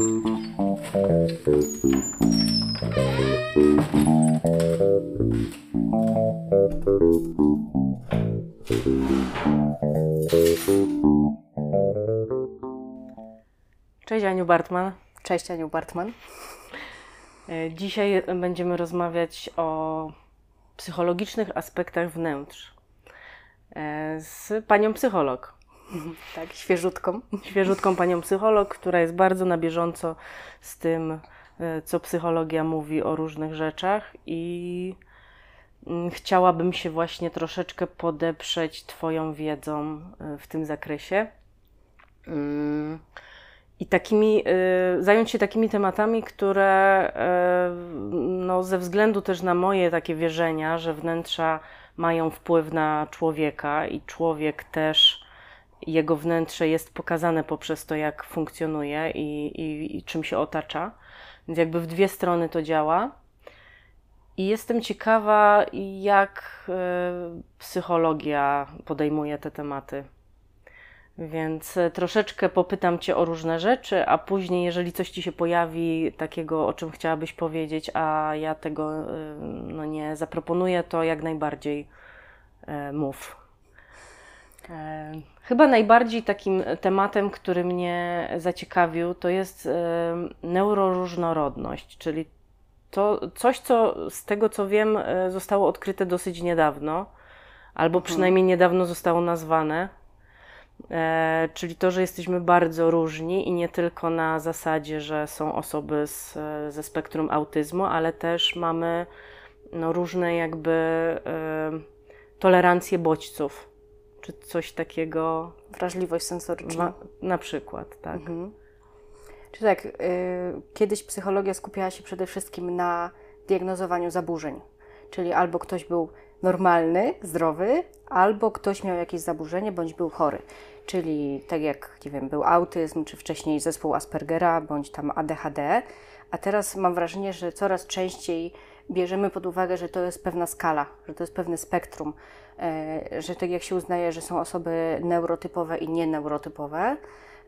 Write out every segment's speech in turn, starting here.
Cześć Aniu Bartman. Cześć Aniu Bartman. E, Dzisiaj będziemy rozmawiać o psychologicznych aspektach wnętrz e, z panią psycholog. Tak, świeżutką. Świeżutką panią psycholog, która jest bardzo na bieżąco z tym, e, co psychologia mówi o różnych rzeczach i mm, chciałabym się właśnie troszeczkę podeprzeć Twoją wiedzą e, w tym zakresie. Mm, I takimi, y, zająć się takimi tematami, które no, ze względu też na moje takie wierzenia, że wnętrza mają wpływ na człowieka i człowiek też, jego wnętrze jest pokazane poprzez to, jak funkcjonuje i, i, i czym się otacza. Więc jakby w dwie strony to działa. I jestem ciekawa, jak y, psychologia podejmuje te tematy. Więc e, troszeczkę popytam Cię o różne rzeczy, a później, jeżeli coś Ci się pojawi takiego, o czym chciałabyś powiedzieć, a ja tego y, no, nie zaproponuję, to jak najbardziej e, mów. E, Chyba najbardziej takim tematem, który mnie zaciekawił, to jest e, neuroróżnorodność, czyli to coś, co z tego co wiem, e, zostało odkryte dosyć niedawno, albo przynajmniej niedawno zostało nazwane. Czyli to, że jesteśmy bardzo różni i nie tylko na zasadzie, że są osoby z, ze spektrum autyzmu, ale też mamy no, różne jakby tolerancje bodźców, czy coś takiego. Wrażliwość sensoryczna. Ma, na przykład, tak. Mhm. Czy tak, y, kiedyś psychologia skupiała się przede wszystkim na diagnozowaniu zaburzeń. Czyli albo ktoś był normalny, zdrowy, albo ktoś miał jakieś zaburzenie bądź był chory. Czyli tak jak, nie wiem, był autyzm, czy wcześniej zespół Aspergera, bądź tam ADHD. A teraz mam wrażenie, że coraz częściej bierzemy pod uwagę, że to jest pewna skala, że to jest pewne spektrum, że tak jak się uznaje, że są osoby neurotypowe i nieneurotypowe,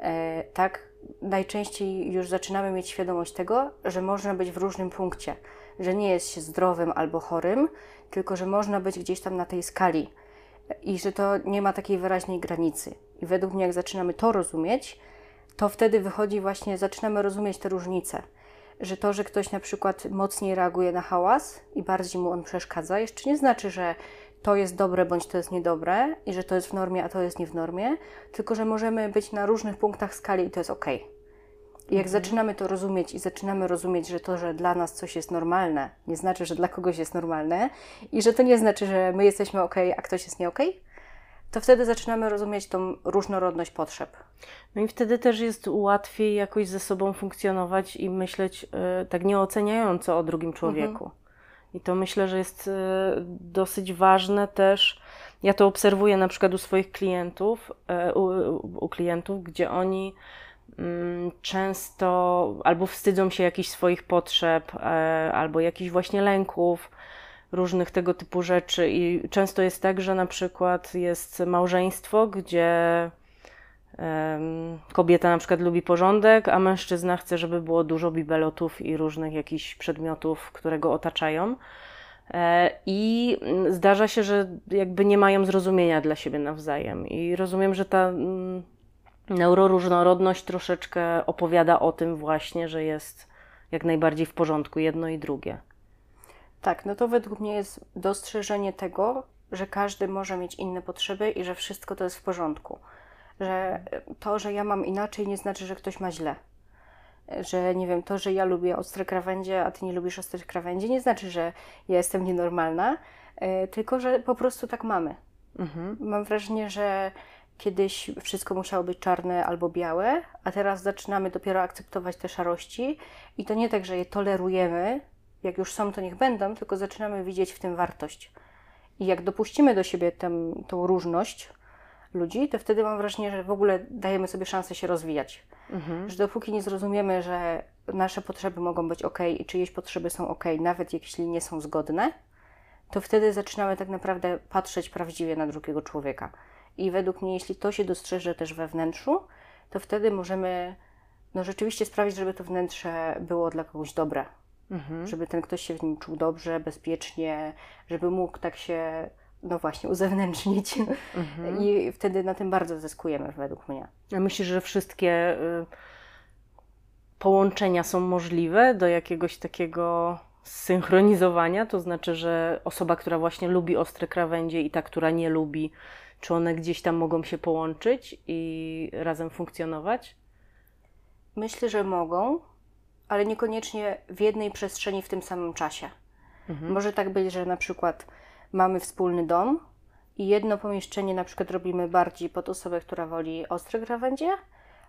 e, tak najczęściej już zaczynamy mieć świadomość tego, że można być w różnym punkcie, że nie jest się zdrowym albo chorym, tylko że można być gdzieś tam na tej skali i że to nie ma takiej wyraźnej granicy. I według mnie, jak zaczynamy to rozumieć, to wtedy wychodzi właśnie, zaczynamy rozumieć te różnice. Że to, że ktoś na przykład mocniej reaguje na hałas i bardziej mu on przeszkadza, jeszcze nie znaczy, że to jest dobre bądź to jest niedobre i że to jest w normie, a to jest nie w normie, tylko że możemy być na różnych punktach skali i to jest ok. I jak zaczynamy to rozumieć i zaczynamy rozumieć, że to, że dla nas coś jest normalne, nie znaczy, że dla kogoś jest normalne i że to nie znaczy, że my jesteśmy ok, a ktoś jest nie ok, to wtedy zaczynamy rozumieć tą różnorodność potrzeb. No i wtedy też jest łatwiej jakoś ze sobą funkcjonować i myśleć y, tak nieoceniająco o drugim człowieku. I to myślę, że jest y, dosyć ważne też. Ja to obserwuję na przykład u swoich klientów, y, u, u klientów, gdzie oni mm, często albo wstydzą się jakichś swoich potrzeb, e, albo jakichś właśnie lęków, różnych tego typu rzeczy. I często jest tak, że na przykład jest małżeństwo, gdzie kobieta na przykład lubi porządek, a mężczyzna chce, żeby było dużo bibelotów i różnych jakichś przedmiotów, które go otaczają. E, I zdarza się, że jakby nie mają zrozumienia dla siebie nawzajem. I rozumiem, że ta mm, neuroróżnorodność troszeczkę opowiada o tym właśnie, że jest jak najbardziej w porządku jedno i drugie. Tak, no to według mnie jest dostrzeżenie tego, że każdy może mieć inne potrzeby i że wszystko to jest w porządku. Że to, że ja mam inaczej, nie znaczy, że ktoś ma źle. Że nie wiem, to, że ja lubię ostre krawędzie, a ty nie lubisz ostrych krawędzi, nie znaczy, że ja jestem nienormalna, e, tylko że po prostu tak mamy. Mhm. Mam wrażenie, że kiedyś wszystko musiało być czarne albo białe, a teraz zaczynamy dopiero akceptować te szarości i to nie tak, że je tolerujemy, jak już są, to niech będą, tylko zaczynamy widzieć w tym wartość. I jak dopuścimy do siebie tę, tą różność ludzi, to wtedy mam wrażenie, że w ogóle dajemy sobie szansę się rozwijać. Mhm. Że dopóki nie zrozumiemy, że nasze potrzeby mogą być ok i czyjeś potrzeby są ok, nawet jeśli nie są zgodne, to wtedy zaczynamy tak naprawdę patrzeć prawdziwie na drugiego człowieka. I według mnie, jeśli to się dostrzeże też we wnętrzu, to wtedy możemy no rzeczywiście sprawić, żeby to wnętrze było dla kogoś dobre. Mhm. Żeby ten ktoś się w nim czuł dobrze, bezpiecznie, żeby mógł tak się, no właśnie, uzewnętrznić. Mhm. I wtedy na tym bardzo zyskujemy, według mnie. Ja myślę, że wszystkie y, połączenia są możliwe do jakiegoś takiego synchronizowania, to znaczy, że osoba, która właśnie lubi ostre krawędzie i ta, która nie lubi, czy one gdzieś tam mogą się połączyć i razem funkcjonować? Myślę, że mogą, ale niekoniecznie w jednej przestrzeni w tym samym czasie. Mhm. Może tak być, że na przykład mamy wspólny dom i jedno pomieszczenie na przykład robimy bardziej pod osobę, która woli ostre krawędzie,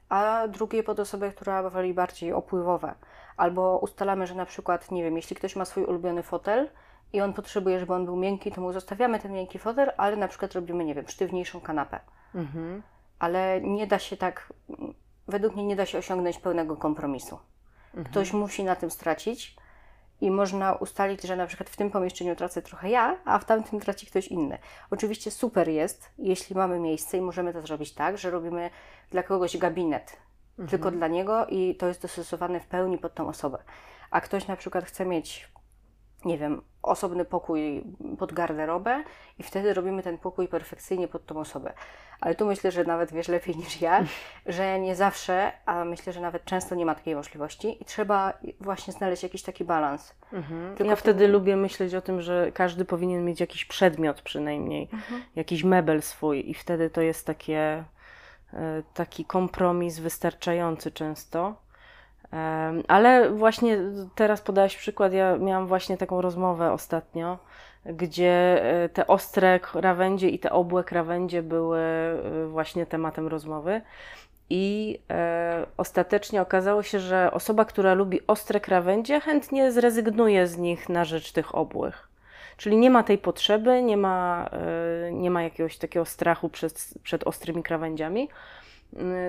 a drugie pod osobę, która woli bardziej opływowe. Albo ustalamy, że na przykład, nie wiem, jeśli ktoś ma swój ulubiony fotel i on potrzebuje, żeby on był miękki, to mu zostawiamy ten miękki fotel, ale na przykład robimy, nie wiem, sztywniejszą kanapę. Mhm. Ale nie da się tak, według mnie nie da się osiągnąć pełnego kompromisu. Ktoś musi na tym stracić i można ustalić, że na przykład w tym pomieszczeniu tracę trochę ja, a w tamtym traci ktoś inny. Oczywiście super jest, jeśli mamy miejsce i możemy to zrobić tak, że robimy dla kogoś gabinet, tylko dla niego i to jest dostosowane w pełni pod tą osobę. A ktoś na przykład chce mieć, nie wiem, osobny pokój pod garderobę i wtedy robimy ten pokój perfekcyjnie pod tą osobę. Ale tu myślę, że nawet wiesz lepiej niż ja, że nie zawsze, a myślę, że nawet często nie ma takiej możliwości i trzeba właśnie znaleźć jakiś taki balans. Mhm. Tylko ja wtedy lubię myśleć o tym, że każdy powinien mieć jakiś przedmiot przynajmniej, jakiś mebel swój i wtedy to jest takie, e, taki kompromis wystarczający często. Ale właśnie teraz podałeś przykład, ja miałam właśnie taką rozmowę ostatnio, gdzie e, te ostre krawędzie i te obłe krawędzie były e, właśnie tematem rozmowy. I e, ostatecznie okazało się, że osoba, która lubi ostre krawędzie, chętnie zrezygnuje z nich na rzecz tych obłych. Czyli nie ma tej potrzeby, nie ma, e, nie ma jakiegoś takiego strachu przed, przed ostrymi krawędziami.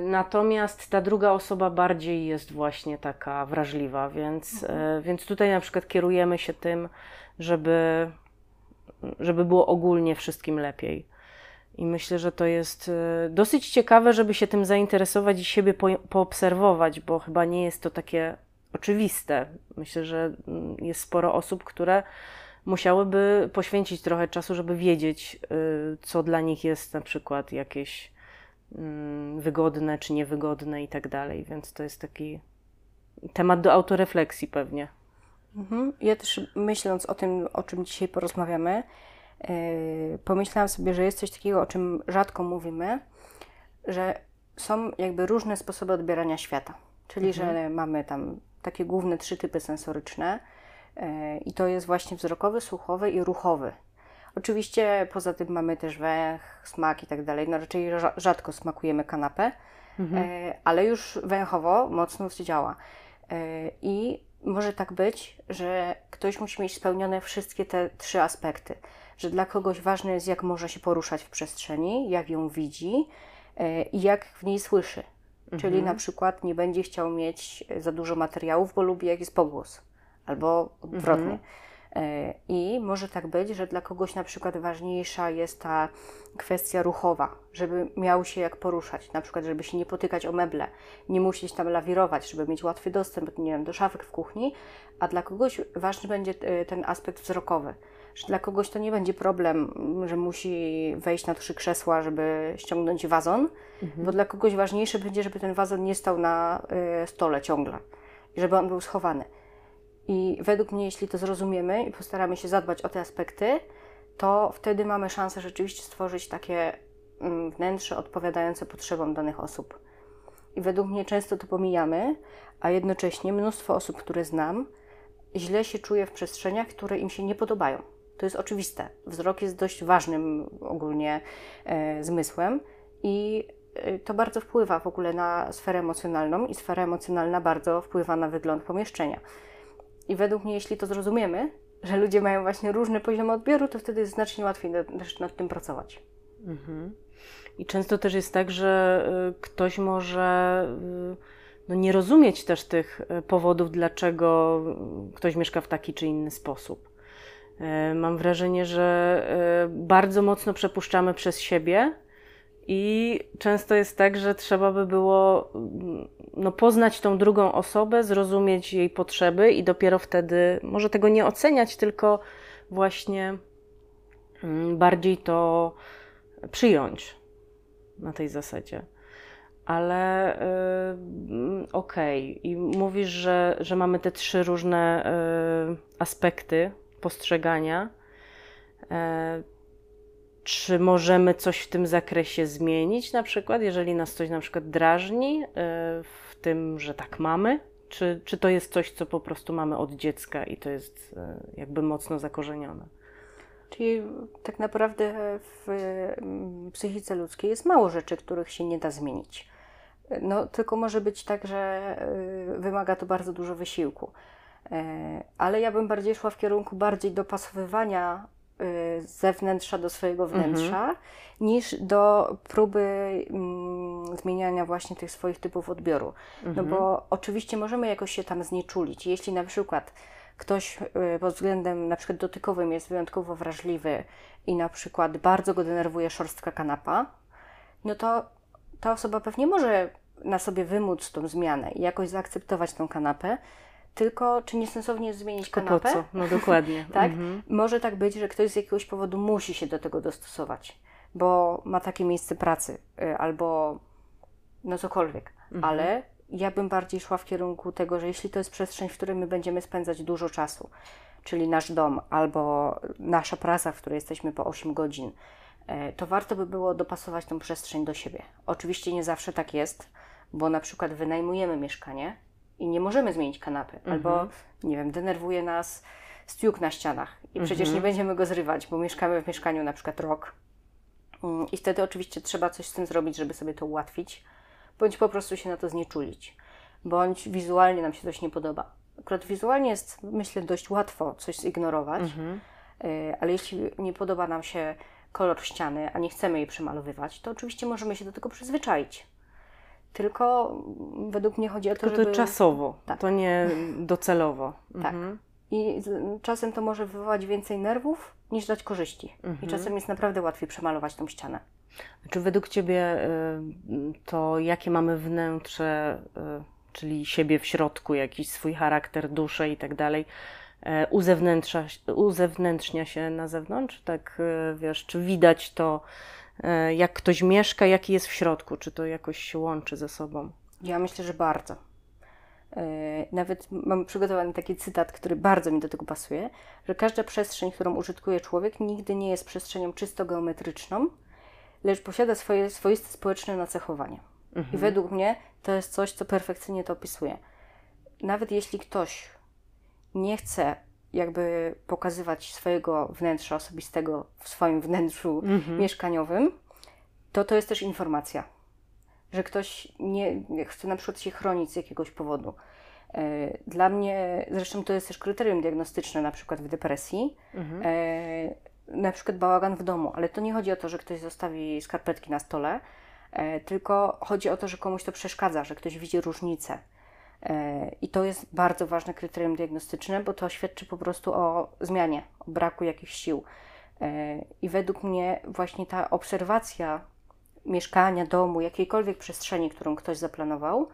Natomiast ta druga osoba bardziej jest właśnie taka wrażliwa, więc, e, więc tutaj na przykład kierujemy się tym, żeby, żeby było ogólnie wszystkim lepiej. I myślę, że to jest e, dosyć ciekawe, żeby się tym zainteresować i siebie po, poobserwować, bo chyba nie jest to takie oczywiste. Myślę, że mm, jest sporo osób, które musiałyby poświęcić trochę czasu, żeby wiedzieć, y, co dla nich jest na przykład jakieś mm, wygodne czy niewygodne i tak dalej. Więc to jest taki temat do autorefleksji pewnie. Mhm. Ja też myśląc o tym, o czym dzisiaj porozmawiamy, yy, pomyślałam sobie, że jest coś takiego, o czym rzadko mówimy, że są jakby różne sposoby odbierania świata. Czyli, że mamy tam takie główne trzy typy sensoryczne yy, i to jest właśnie wzrokowy, słuchowy i ruchowy. Oczywiście poza tym mamy też węch, smak i tak dalej. No raczej rza- rzadko smakujemy kanapę, e, ale już węchowo mocno działa. E, I może tak być, że ktoś musi mieć spełnione wszystkie te trzy aspekty. Że dla kogoś ważne jest, jak może się poruszać w przestrzeni, jak ją widzi e, i jak w niej słyszy. Czyli na przykład nie będzie chciał mieć za dużo materiałów, bo lubi jak jest pogłos, albo odwrotnie. E, I może tak być, że dla kogoś na przykład ważniejsza jest ta kwestia ruchowa, żeby miał się jak poruszać, na przykład żeby się nie potykać o meble, nie musieć tam lawirować, żeby mieć łatwy dostęp nie wiem, do szafek w kuchni, a dla kogoś ważny będzie e, ten aspekt wzrokowy. Że dla kogoś to nie będzie problem, że musi wejść na trzy krzesła, żeby ściągnąć wazon, bo dla kogoś ważniejsze będzie, żeby ten wazon nie stał na e, stole ciągle i żeby on był schowany. I według mnie, jeśli to zrozumiemy i postaramy się zadbać o te aspekty, to wtedy mamy szansę rzeczywiście stworzyć takie mm, wnętrze odpowiadające potrzebom danych osób. I według mnie często to pomijamy, a jednocześnie mnóstwo osób, które znam, źle się czuje w przestrzeniach, które im się nie podobają. To jest oczywiste. Wzrok jest dość ważnym ogólnie e, zmysłem i e, to bardzo wpływa w ogóle na sferę emocjonalną i sfera emocjonalna bardzo wpływa na wygląd pomieszczenia. I według mnie, jeśli to zrozumiemy, że ludzie mają właśnie różne poziomy odbioru, to wtedy jest znacznie łatwiej też nad tym pracować. I często też jest tak, że y, ktoś może y, no, nie rozumieć też tych y, powodów, dlaczego ktoś mieszka w taki czy inny sposób. Mam wrażenie, że bardzo mocno przepuszczamy przez siebie I często jest tak, że trzeba by było mm, no, poznać tą drugą osobę, zrozumieć jej potrzeby i dopiero wtedy może tego nie oceniać, tylko właśnie mm, bardziej to przyjąć na tej zasadzie. Ale yy, okej, okay. i mówisz, że, że mamy te trzy różne yy, aspekty postrzegania. Yy, czy możemy coś w tym zakresie zmienić, na przykład, jeżeli nas coś na przykład drażni yy, w tym, że tak mamy? Czy, czy to jest coś, co po prostu mamy od dziecka i to jest yy, jakby mocno zakorzenione? Czyli tak naprawdę w mm, psychice ludzkiej jest mało rzeczy, których się nie da zmienić. No, tylko może być tak, że y, wymaga to bardzo dużo wysiłku. E, ale ja bym bardziej szła w kierunku bardziej dopasowywania y, zewnętrza do swojego wnętrza, mhm. niż do próby mm, zmieniania właśnie tych swoich typów odbioru. Mhm. No bo mhm. oczywiście możemy jakoś się tam znieczulić. Jeśli na przykład ktoś y, pod względem na przykład dotykowym jest wyjątkowo wrażliwy i na przykład bardzo go denerwuje szorstka kanapa, no to ta osoba pewnie może na sobie wymóc tą zmianę i jakoś zaakceptować tą kanapę, tylko czy niesensownie jest zmienić kanapę? Po co? No dokładnie. tak? Mhm. Może tak być, że ktoś z jakiegoś powodu musi się do tego dostosować, bo ma takie miejsce pracy y, albo no cokolwiek, mhm. ale ja bym bardziej szła w kierunku tego, że jeśli to jest przestrzeń, w której my będziemy spędzać dużo czasu, czyli nasz dom albo nasza praca, w której jesteśmy po 8 godzin, e, to warto by było dopasować tą przestrzeń do siebie. Oczywiście nie zawsze tak jest, bo na przykład wynajmujemy mieszkanie i nie możemy zmienić kanapy, mhm. albo nie wiem, denerwuje nas stiuk na ścianach i mhm. przecież nie będziemy go zrywać, bo mieszkamy w mieszkaniu na przykład rok. Mm, I wtedy oczywiście trzeba coś z tym zrobić, żeby sobie to ułatwić bądź po prostu się na to znieczulić, bądź wizualnie nam się coś nie podoba. Akurat wizualnie jest, myślę, dość łatwo coś zignorować, mhm. Y, ale jeśli nie podoba nam się kolor ściany, a nie chcemy jej przemalowywać, to oczywiście możemy się do tego przyzwyczaić. Tylko według mnie chodzi o to, Tylko żeby... to czasowo, tak. to nie docelowo. Tak. Mhm. I czasem to może wywołać więcej nerwów niż dać korzyści. Mhm. I czasem jest naprawdę łatwiej przemalować tą ścianę. Czy według Ciebie y, to jakie mamy wnętrze, y, czyli siebie w środku, jakiś swój charakter, duszę i tak dalej, y, uzewnętrznia się na zewnątrz? Tak, wiesz, czy widać to, jak ktoś mieszka, jaki jest w środku? Czy to jakoś się łączy ze sobą? Ja myślę, że bardzo. Nawet mam przygotowany taki cytat, który bardzo mi do tego pasuje, że każda przestrzeń, którą użytkuje człowiek, nigdy nie jest przestrzenią czysto geometryczną, lecz posiada swoje swoiste społeczne nacechowanie. Mhm. I według mnie to jest coś, co perfekcyjnie to opisuje. Nawet jeśli ktoś nie chce jakby pokazywać swojego wnętrza osobistego w swoim wnętrzu mhm. mieszkaniowym, to to jest też informacja, że ktoś nie chce na przykład się chronić z jakiegoś powodu. E, dla mnie, zresztą to jest też kryterium diagnostyczne, na przykład w depresji. Mhm. E, na przykład bałagan w domu, ale to nie chodzi o to, że ktoś zostawi skarpetki na stole, e, tylko chodzi o to, że komuś to przeszkadza, że ktoś widzi różnicę. E, I to jest bardzo ważne kryterium diagnostyczne, bo to świadczy po prostu o zmianie, o braku jakichś sił. E, I według mnie właśnie ta obserwacja mieszkania, domu, jakiejkolwiek przestrzeni, którą ktoś zaplanował,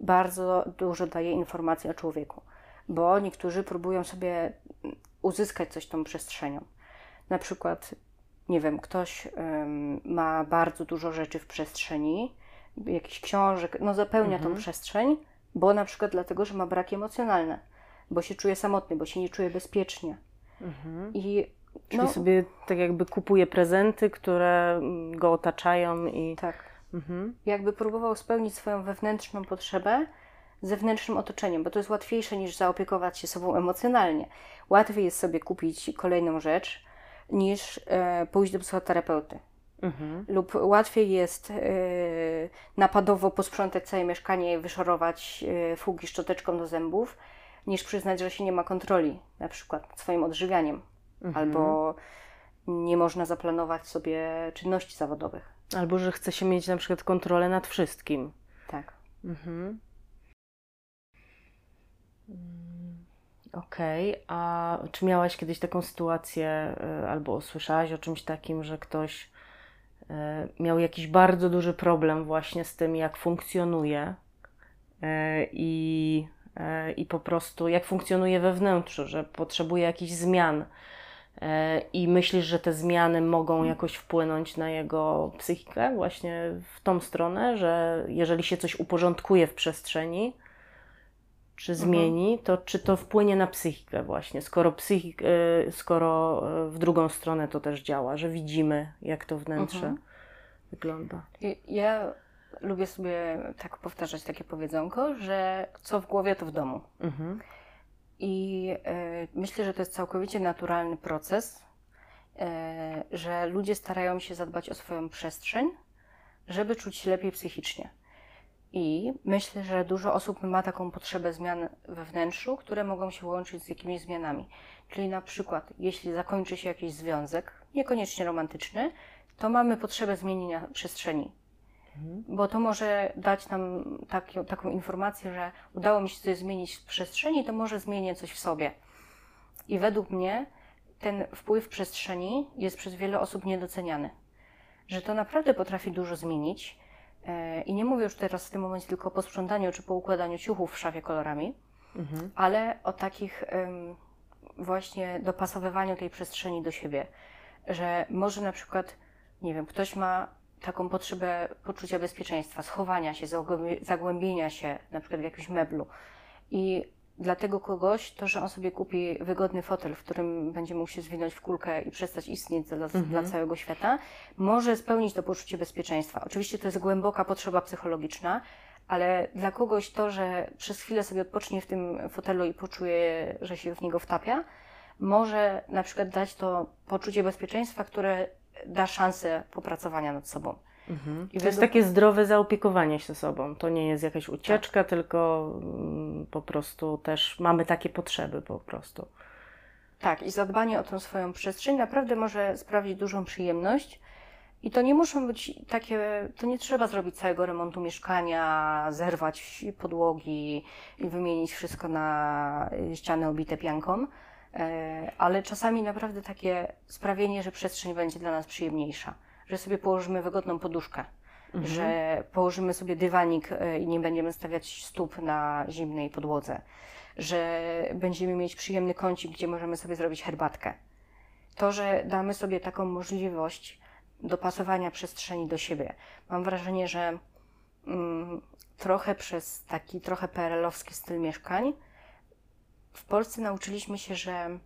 bardzo dużo daje informacji o człowieku, bo niektórzy próbują sobie uzyskać coś tą przestrzenią. Na przykład, nie wiem, ktoś um, ma bardzo dużo rzeczy w przestrzeni, jakiś książek, no zapełnia mhm. tą przestrzeń, bo na przykład dlatego, że ma braki emocjonalne, bo się czuje samotny, bo się nie czuje bezpiecznie. Mhm. I Czyli no, sobie tak jakby kupuje prezenty, które go otaczają i. Tak. Mhm. Jakby próbował spełnić swoją wewnętrzną potrzebę zewnętrznym otoczeniem, bo to jest łatwiejsze niż zaopiekować się sobą emocjonalnie. Łatwiej jest sobie kupić kolejną rzecz, niż e, pójść do psychoterapeuty. Mhm. Lub łatwiej jest e, napadowo posprzątać całe mieszkanie i wyszorować e, fugi szczoteczką do zębów, niż przyznać, że się nie ma kontroli, na przykład nad swoim odżywianiem, mhm. albo nie można zaplanować sobie czynności zawodowych. Albo że chce się mieć na przykład kontrolę nad wszystkim. Tak. Mhm. Okej, okay. a czy miałaś kiedyś taką sytuację, y, albo usłyszałaś o czymś takim, że ktoś miał jakiś bardzo duży problem właśnie z tym, jak funkcjonuje e, i, e, i po prostu jak funkcjonuje we wnętrzu, że potrzebuje jakichś zmian i myślisz, że te zmiany mogą jakoś wpłynąć na jego psychikę, właśnie w tą stronę, że jeżeli się coś uporządkuje w przestrzeni, czy mhm. zmieni, to czy to wpłynie na psychikę właśnie, skoro, psychik, e, skoro e, w drugą stronę to też działa, że widzimy, jak to wnętrze mhm. wygląda. Ja lubię sobie tak powtarzać takie powiedzonko, że co w głowie, to w domu. Mhm. I y, myślę, że to jest całkowicie naturalny proces, y, że ludzie starają się zadbać o swoją przestrzeń, żeby czuć się lepiej psychicznie. I myślę, że dużo osób ma taką potrzebę zmian we wnętrzu, które mogą się łączyć z jakimiś zmianami. Czyli na przykład, jeśli zakończy się jakiś związek, niekoniecznie romantyczny, to mamy potrzebę zmienienia przestrzeni. Mhm. Bo to może dać nam taki, taką informację, że udało mi się coś zmienić w przestrzeni, to może zmienię coś w sobie. I według mnie ten wpływ przestrzeni jest przez wiele osób niedoceniany. Że to naprawdę potrafi dużo zmienić I nie mówię już teraz w tym momencie tylko o posprzątaniu czy po układaniu ciuchów w szafie kolorami, mhm. ale o takich właśnie dopasowywaniu tej przestrzeni do siebie. Że może na przykład, nie wiem, ktoś ma taką potrzebę poczucia bezpieczeństwa, schowania się, zagłębienia się na przykład w jakimś meblu. I dla tego kogoś to, że on sobie kupi wygodny fotel, w którym będzie mógł się zwinąć w kulkę i przestać istnieć dla, mhm. dla całego świata, może spełnić to poczucie bezpieczeństwa. Oczywiście to jest głęboka potrzeba psychologiczna, ale dla kogoś to, że przez chwilę sobie odpocznie w tym fotelu i poczuje, że się w niego wtapia, może na przykład dać to poczucie bezpieczeństwa, które da szansę popracowania nad sobą. Mhm. I to jest takie zdrowe zaopiekowanie się sobą. To nie jest jakaś ucieczka, tak. tylko mm, po prostu też mamy takie potrzeby po prostu. Tak, i zadbanie o tą swoją przestrzeń naprawdę może sprawić dużą przyjemność. I to nie muszą być takie, to nie trzeba zrobić całego remontu mieszkania, zerwać podłogi i wymienić wszystko na ściany obite pianką, e, ale czasami naprawdę takie sprawienie, że przestrzeń będzie dla nas przyjemniejsza że sobie położymy wygodną poduszkę, mhm. że położymy sobie dywanik e, i nie będziemy stawiać stóp na zimnej podłodze, że będziemy mieć przyjemny kącik, gdzie możemy sobie zrobić herbatkę. To, że damy sobie taką możliwość dopasowania przestrzeni do siebie. Mam wrażenie, że mm, trochę przez taki trochę PRL-owski styl mieszkań w Polsce nauczyliśmy się, że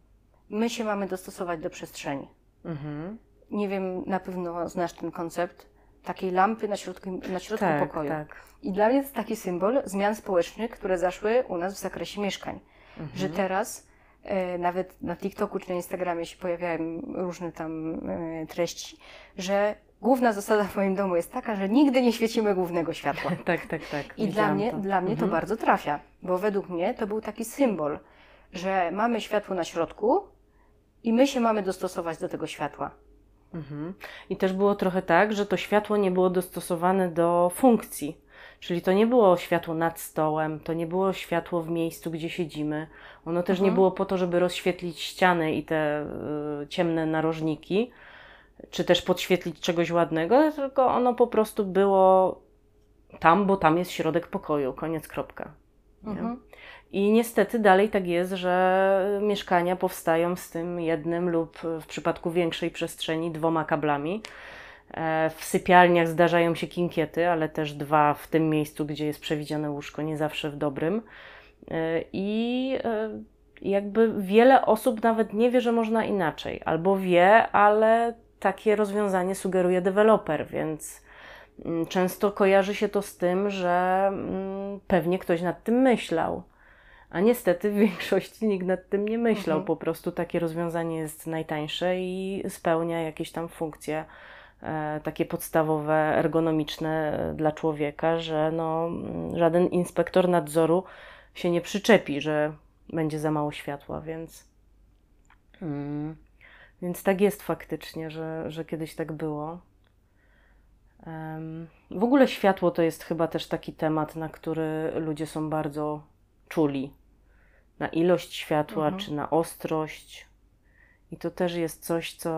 my się mamy dostosować do przestrzeni. Mhm nie wiem, na pewno znasz ten koncept takiej lampy na środku, na środku tak, pokoju. Tak. I dla mnie to jest taki symbol zmian społecznych, które zaszły u nas w zakresie mieszkań. Mhm. Że teraz e, nawet na TikToku czy na Instagramie się pojawiają różne tam e, treści, że główna zasada w moim domu jest taka, że nigdy nie świecimy głównego światła. tak, tak, tak. I dla mnie, to. dla mnie mhm. to bardzo trafia, bo według mnie to był taki symbol, że mamy światło na środku i my się mamy dostosować do tego światła. Mhm. I też było trochę tak, że to światło nie było dostosowane do funkcji. Czyli to nie było światło nad stołem, to nie było światło w miejscu, gdzie siedzimy. Ono też mhm. nie było po to, żeby rozświetlić ściany i te y, ciemne narożniki, czy też podświetlić czegoś ładnego, tylko ono po prostu było tam, bo tam jest środek pokoju, koniec, kropka. Mhm. I niestety dalej tak jest, że mieszkania powstają z tym jednym lub w przypadku większej przestrzeni dwoma kablami. E, w sypialniach zdarzają się kinkiety, ale też dwa w tym miejscu, gdzie jest przewidziane łóżko, nie zawsze w dobrym. E, I e, jakby wiele osób nawet nie wie, że można inaczej, albo wie, ale takie rozwiązanie sugeruje deweloper, więc mm, często kojarzy się to z tym, że mm, pewnie ktoś nad tym myślał. A niestety w większości nikt nad tym nie myślał. Mhm. Po prostu takie rozwiązanie jest najtańsze i spełnia jakieś tam funkcje e, takie podstawowe, ergonomiczne dla człowieka, że no, żaden inspektor nadzoru się nie przyczepi, że będzie za mało światła, więc. Mm, więc tak jest faktycznie, że, że kiedyś tak było. Um, w ogóle światło to jest chyba też taki temat, na który ludzie są bardzo czuli na ilość światła, mhm. czy na ostrość. I to też jest coś, co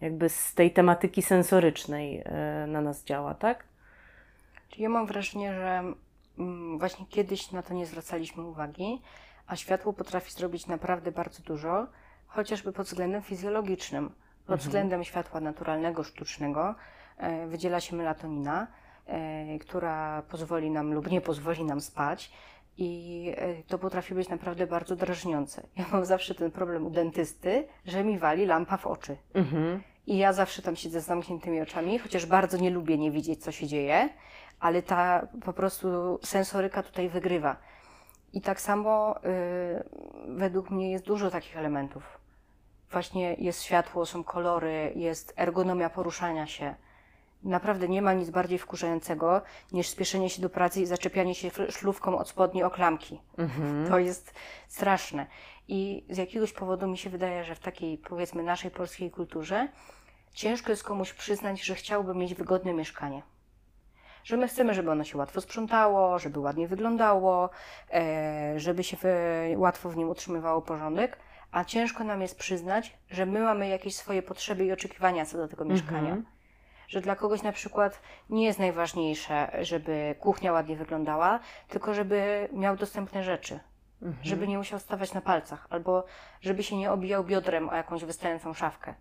jakby z tej tematyki sensorycznej e, na nas działa, tak? Ja mam wrażenie, że mm, właśnie kiedyś na to nie zwracaliśmy uwagi, a światło potrafi zrobić naprawdę bardzo dużo, chociażby pod względem fizjologicznym. Pod Mhm. względem światła naturalnego, sztucznego e, wydziela się melatonina, która pozwoli nam lub nie pozwoli nam spać. I e, to potrafi być naprawdę bardzo drażniące. Ja mam zawsze ten problem u dentysty, że mi wali lampa w oczy. Mhm. I ja zawsze tam siedzę z zamkniętymi oczami, chociaż bardzo nie lubię nie widzieć, co się dzieje, ale ta po prostu sensoryka tutaj wygrywa. I tak samo y, według mnie jest dużo takich elementów. Właśnie jest światło, są kolory, jest ergonomia poruszania się. Naprawdę nie ma nic bardziej wkurzającego niż spieszenie się do pracy i zaczepianie się szlufką od spodni o klamki. Mhm. To jest straszne. I z jakiegoś powodu mi się wydaje, że w takiej, powiedzmy, naszej polskiej kulturze ciężko jest komuś przyznać, że chciałby mieć wygodne mieszkanie. Że my chcemy, żeby ono się łatwo sprzątało, żeby ładnie wyglądało, e, żeby się łatwo w nim utrzymywało porządek, a ciężko nam jest przyznać, że my mamy jakieś swoje potrzeby i oczekiwania co do tego mieszkania. Mhm. Że dla kogoś na przykład nie jest najważniejsze, żeby kuchnia ładnie wyglądała, tylko żeby miał dostępne rzeczy Mhm. żeby nie musiał stawać na palcach, albo żeby się nie obijał biodrem o jakąś wystającą szafkę.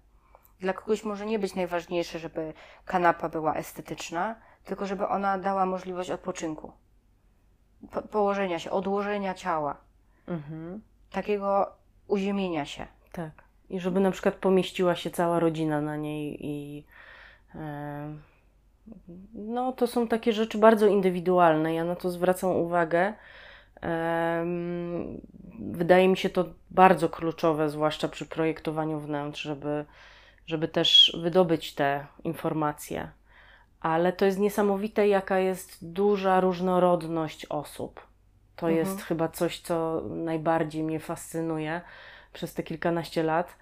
Dla kogoś może nie być najważniejsze, żeby kanapa była estetyczna, tylko żeby ona dała możliwość odpoczynku, po- położenia się, odłożenia ciała, Mhm. takiego uziemienia się. Tak. I żeby na przykład pomieściła się cała rodzina na niej i no to są takie rzeczy bardzo indywidualne. Ja na to zwracam uwagę. Wydaje mi się to bardzo kluczowe, zwłaszcza przy projektowaniu wnętrz, żeby, żeby też wydobyć te informacje. Ale to jest niesamowite, jaka jest duża różnorodność osób. To Mhm. jest chyba coś, co najbardziej mnie fascynuje przez te kilkanaście lat.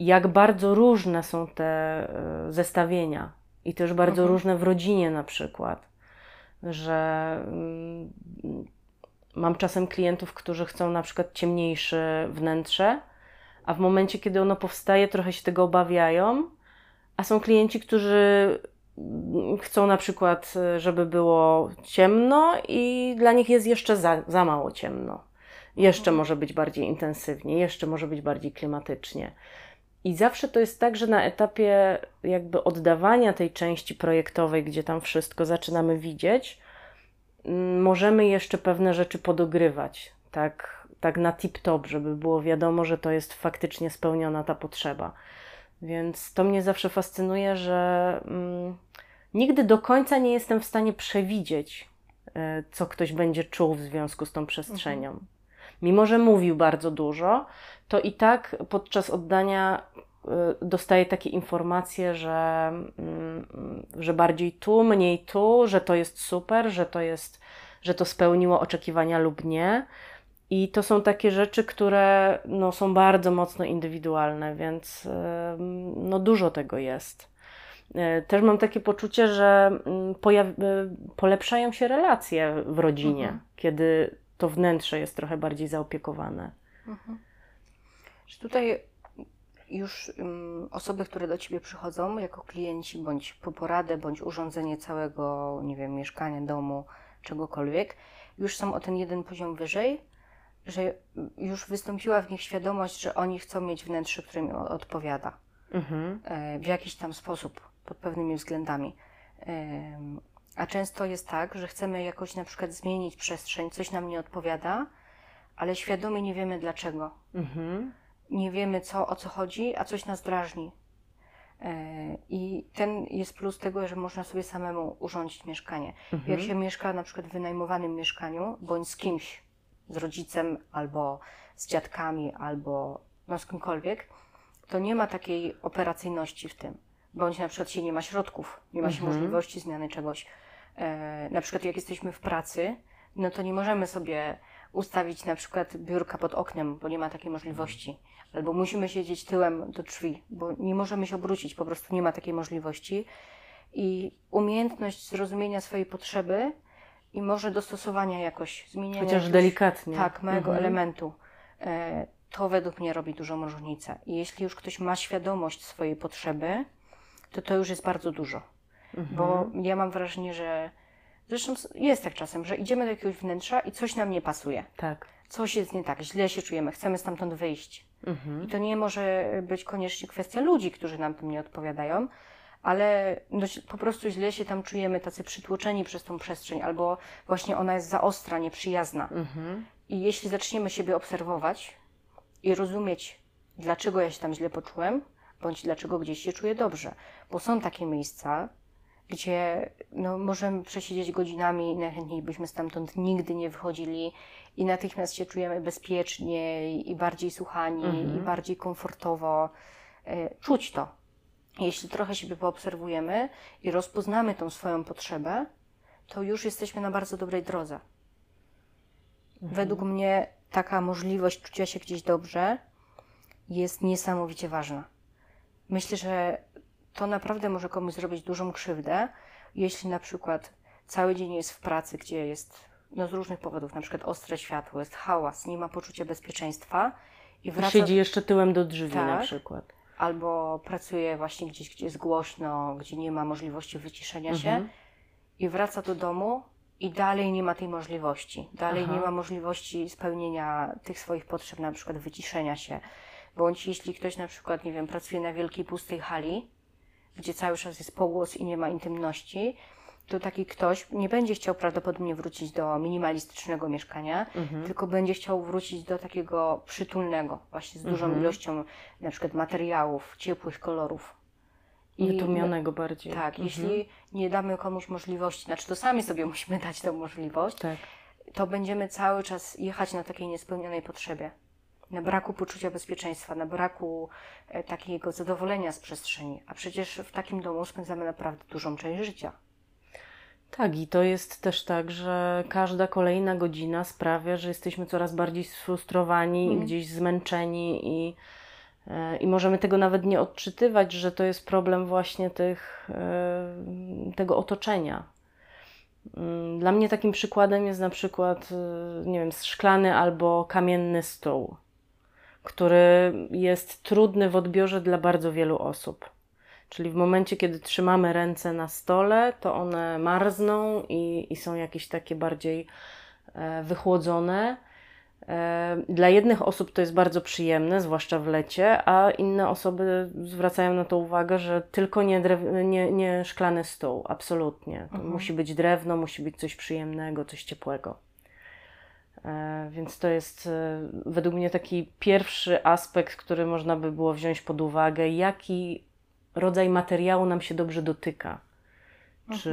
Jak bardzo różne są te e, zestawienia i też bardzo Mhm. różne w rodzinie na przykład, że mm, mam czasem klientów, którzy chcą na przykład ciemniejsze wnętrze, a w momencie, kiedy ono powstaje, trochę się tego obawiają, a są klienci, którzy mm, chcą na przykład, e, żeby było ciemno i dla nich jest jeszcze za, za mało ciemno. Jeszcze Mhm. może być bardziej intensywnie, jeszcze może być bardziej klimatycznie. I zawsze to jest tak, że na etapie jakby oddawania tej części projektowej, gdzie tam wszystko zaczynamy widzieć, mm, możemy jeszcze pewne rzeczy podogrywać, tak, tak na tip-top, żeby było wiadomo, że to jest faktycznie spełniona ta potrzeba. Więc to mnie zawsze fascynuje, że mm, nigdy do końca nie jestem w stanie przewidzieć, e, co ktoś będzie czuł w związku z tą przestrzenią. Mimo, że mówił bardzo dużo, to i tak podczas oddania y, dostaję takie informacje, że, mm, że bardziej tu, mniej tu, że to jest super, że to jest, że to spełniło oczekiwania lub nie. I to są takie rzeczy, które no, są bardzo mocno indywidualne, więc ym, no, dużo tego jest. Y, Też mam takie poczucie, że mm, pojaw- y, polepszają się relacje w rodzinie, Mhm. kiedy to wnętrze jest trochę bardziej zaopiekowane. Że tutaj już ym, osoby, które do Ciebie przychodzą jako klienci, bądź po poradę, bądź urządzenie całego, nie wiem, mieszkania, domu, czegokolwiek, już są o ten jeden poziom wyżej, że już wystąpiła w nich świadomość, że oni chcą mieć wnętrze, które im odpowiada. Mhm. e, w jakiś tam sposób, pod pewnymi względami. Em, A często jest tak, że chcemy jakoś na przykład zmienić przestrzeń, coś nam nie odpowiada, ale świadomie nie wiemy dlaczego. Mhm. Nie wiemy co, o co chodzi, a coś nas drażni. E, I ten jest plus tego, że można sobie samemu urządzić mieszkanie. Mhm. Jak się mieszka na przykład w wynajmowanym mieszkaniu, bądź z kimś, z rodzicem, albo z dziadkami, albo no z kimkolwiek, to nie ma takiej operacyjności w tym. Bądź na przykład się nie ma środków, nie ma się Mhm. możliwości zmiany czegoś. E, na przykład jak jesteśmy w pracy, no to nie możemy sobie ustawić na przykład biurka pod oknem, bo nie ma takiej możliwości. Albo musimy siedzieć tyłem do drzwi, bo nie możemy się obrócić, po prostu nie ma takiej możliwości. I umiejętność zrozumienia swojej potrzeby i może dostosowania jakoś, zmieniania Chociaż delikatnie. tak, małego Mhm. elementu. E, to według mnie robi dużą różnicę. I jeśli już ktoś ma świadomość swojej potrzeby, to to już jest bardzo dużo. Mhm. Bo ja mam wrażenie, że zresztą jest tak czasem, że idziemy do jakiegoś wnętrza i coś nam nie pasuje. Tak. Coś jest nie tak, źle się czujemy, chcemy stamtąd wyjść. Mhm. I to nie może być koniecznie kwestia ludzi, którzy nam tym nie odpowiadają, ale no, po prostu źle się tam czujemy, tacy przytłoczeni przez tą przestrzeń, albo właśnie ona jest za ostra, nieprzyjazna. Mhm. I jeśli zaczniemy siebie obserwować i rozumieć, dlaczego ja się tam źle poczułem, bądź dlaczego gdzieś się czuję dobrze, bo są takie miejsca, gdzie no, możemy przesiedzieć godzinami i najchętniej byśmy stamtąd nigdy nie wychodzili i natychmiast się czujemy bezpiecznie i bardziej słuchani Mhm. i bardziej komfortowo. E, Czuć to. Jeśli trochę siebie poobserwujemy i rozpoznamy tą swoją potrzebę, to już jesteśmy na bardzo dobrej drodze. Według mnie taka możliwość czucia się gdzieś dobrze jest niesamowicie ważna. Myślę, że to naprawdę może komuś zrobić dużą krzywdę, jeśli na przykład cały dzień jest w pracy, gdzie jest no, z różnych powodów, na przykład ostre światło, jest hałas, nie ma poczucia bezpieczeństwa i wraca Siedzi jeszcze tyłem do drzwi na Tak. przykład. albo pracuje właśnie gdzieś, gdzie jest głośno, gdzie nie ma możliwości wyciszenia się Mhm. i wraca do domu i dalej nie ma tej możliwości. Dalej Aha. nie ma możliwości spełnienia tych swoich potrzeb, na przykład wyciszenia się. Bądź jeśli ktoś na przykład, nie wiem, pracuje na wielkiej pustej hali, gdzie cały czas jest pogłos i nie ma intymności, to taki ktoś nie będzie chciał prawdopodobnie wrócić do minimalistycznego mieszkania, Mhm. tylko będzie chciał wrócić do takiego przytulnego, właśnie z dużą Mhm. ilością na przykład materiałów, ciepłych kolorów. Nietłumionego bardziej. tak, Mhm. jeśli nie damy komuś możliwości, znaczy to sami sobie musimy dać tę możliwość, Tak. to będziemy cały czas jechać na takiej niespełnionej potrzebie. Na braku poczucia bezpieczeństwa, na braku e, takiego zadowolenia z przestrzeni. A przecież w takim domu spędzamy naprawdę dużą część życia. Tak, i to jest też tak, że każda kolejna godzina sprawia, że jesteśmy coraz bardziej sfrustrowani i Mhm. gdzieś zmęczeni i, e, i możemy tego nawet nie odczytywać, że to jest problem właśnie tych, e, tego otoczenia. Mm, Dla mnie takim przykładem jest na przykład, nie wiem, szklany albo kamienny stół, który jest trudny w odbiorze dla bardzo wielu osób. Czyli w momencie, kiedy trzymamy ręce na stole, to one marzną i, i są jakieś takie bardziej e, wychłodzone. E, Dla jednych osób to jest bardzo przyjemne, zwłaszcza w lecie, a inne osoby zwracają na to uwagę, że tylko nie, drew, nie, nie szklany stół, absolutnie. Mhm. musi być drewno, musi być coś przyjemnego, coś ciepłego. E, Więc to jest e, według mnie taki pierwszy aspekt, który można by było wziąć pod uwagę, jaki rodzaj materiału nam się dobrze dotyka. Czy,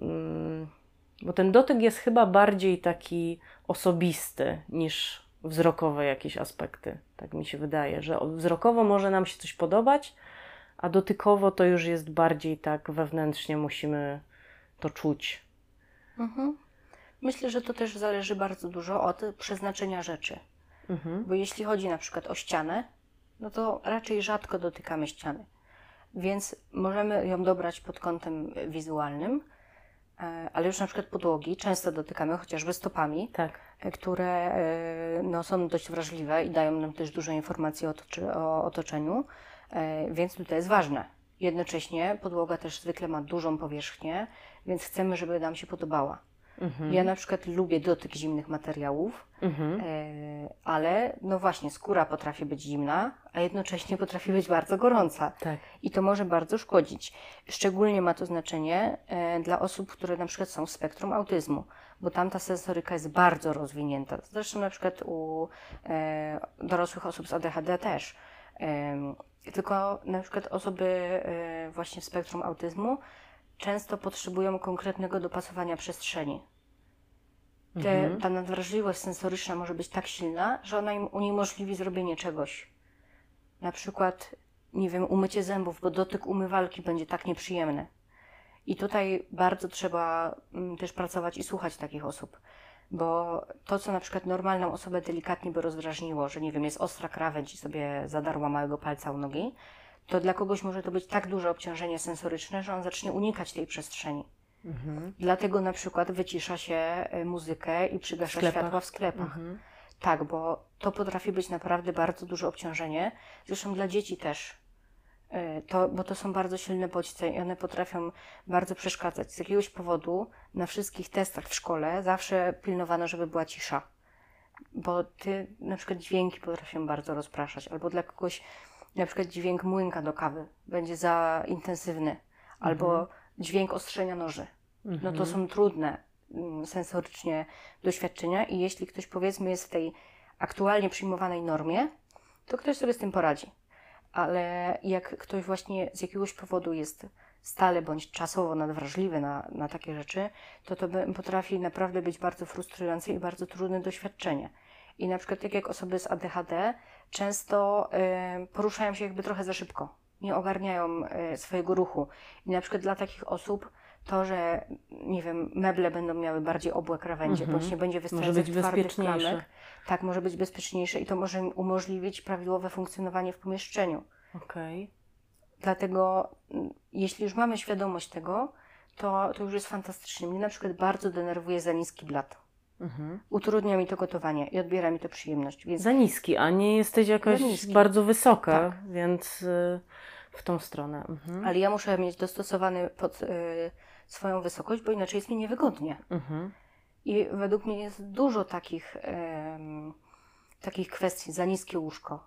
mm, bo ten dotyk jest chyba bardziej taki osobisty niż wzrokowe jakieś aspekty. Tak mi się wydaje, że wzrokowo może nam się coś podobać, a dotykowo to już jest bardziej tak wewnętrznie musimy to czuć. Mhm. Myślę, że to też zależy bardzo dużo od przeznaczenia rzeczy. Mhm. Bo jeśli chodzi na przykład o ścianę, no to raczej rzadko dotykamy ściany. Więc możemy ją dobrać pod kątem wizualnym, e, ale już na przykład podłogi często dotykamy chociażby stopami, Tak. e, które e, no, są dość wrażliwe i dają nam też dużo informacji o, o otoczeniu, więc tutaj jest ważne. Jednocześnie podłoga też zwykle ma dużą powierzchnię, więc chcemy, żeby nam się podobała. Mhm. Ja na przykład lubię dotyk zimnych materiałów, Mhm. E, ale no właśnie, skóra potrafi być zimna, a jednocześnie potrafi być bardzo gorąca. Tak. I to może bardzo szkodzić. Szczególnie ma to znaczenie e, dla osób, które na przykład są w spektrum autyzmu, bo tam ta sensoryka jest bardzo rozwinięta. Zresztą na przykład u e, dorosłych osób z ADHD też. Em, tylko na przykład osoby e, właśnie w spektrum autyzmu często potrzebują konkretnego dopasowania przestrzeni. Te, Mhm. Ta nadwrażliwość sensoryczna może być tak silna, że ona im uniemożliwi zrobienie czegoś. Na przykład, nie wiem, umycie zębów, bo dotyk umywalki będzie tak nieprzyjemny. I tutaj bardzo trzeba mm, też pracować i słuchać takich osób. Bo to, co na przykład normalną osobę delikatnie by rozdrażniło, że nie wiem, jest ostra krawędź i sobie zadarła małego palca u nogi, to dla kogoś może to być tak duże obciążenie sensoryczne, że on zacznie unikać tej przestrzeni. Mhm. Dlatego na przykład wycisza się y, muzykę i przygasza sklepach. światła w sklepach. Mhm. Tak, bo to potrafi być naprawdę bardzo duże obciążenie. Zresztą dla dzieci też. Y, To, bo to są bardzo silne bodźce i one potrafią bardzo przeszkadzać. Z jakiegoś powodu na wszystkich testach w szkole zawsze pilnowano, żeby była cisza. Bo ty, na przykład dźwięki potrafią bardzo rozpraszać, albo dla kogoś na przykład dźwięk młynka do kawy będzie za intensywny, albo dźwięk ostrzenia noży. No to są trudne mm, sensorycznie doświadczenia i jeśli ktoś powiedzmy jest w tej aktualnie przyjmowanej normie, to ktoś sobie z tym poradzi. Ale jak ktoś właśnie z jakiegoś powodu jest stale bądź czasowo nadwrażliwy na, na takie rzeczy, to to potrafi naprawdę być bardzo frustrujące i bardzo trudne doświadczenie. I na przykład tak jak osoby z ADHD często poruszają się jakby trochę za szybko, nie ogarniają y, swojego ruchu. I na przykład dla takich osób to, że nie wiem, meble będą miały bardziej obłe krawędzie, Mhm. bądź nie będzie być twardych bezpieczniejsze. klamek, tak, może być bezpieczniejsze i to może im umożliwić prawidłowe funkcjonowanie w pomieszczeniu. Okej. Dlatego, mm, jeśli już mamy świadomość tego, to, to już jest fantastycznie. Mnie na przykład bardzo denerwuje za niski blat. Mhm. Utrudnia mi to gotowanie i odbiera mi to przyjemność. Więc Za niski, a nie jesteś jakaś bardzo wysoka, Tak. więc y, w tą stronę. Mhm. Ale ja muszę mieć dostosowany pod y, swoją wysokość, bo inaczej jest mi niewygodnie. Mhm. I według mnie jest dużo takich, takich kwestii. Za niskie łóżko,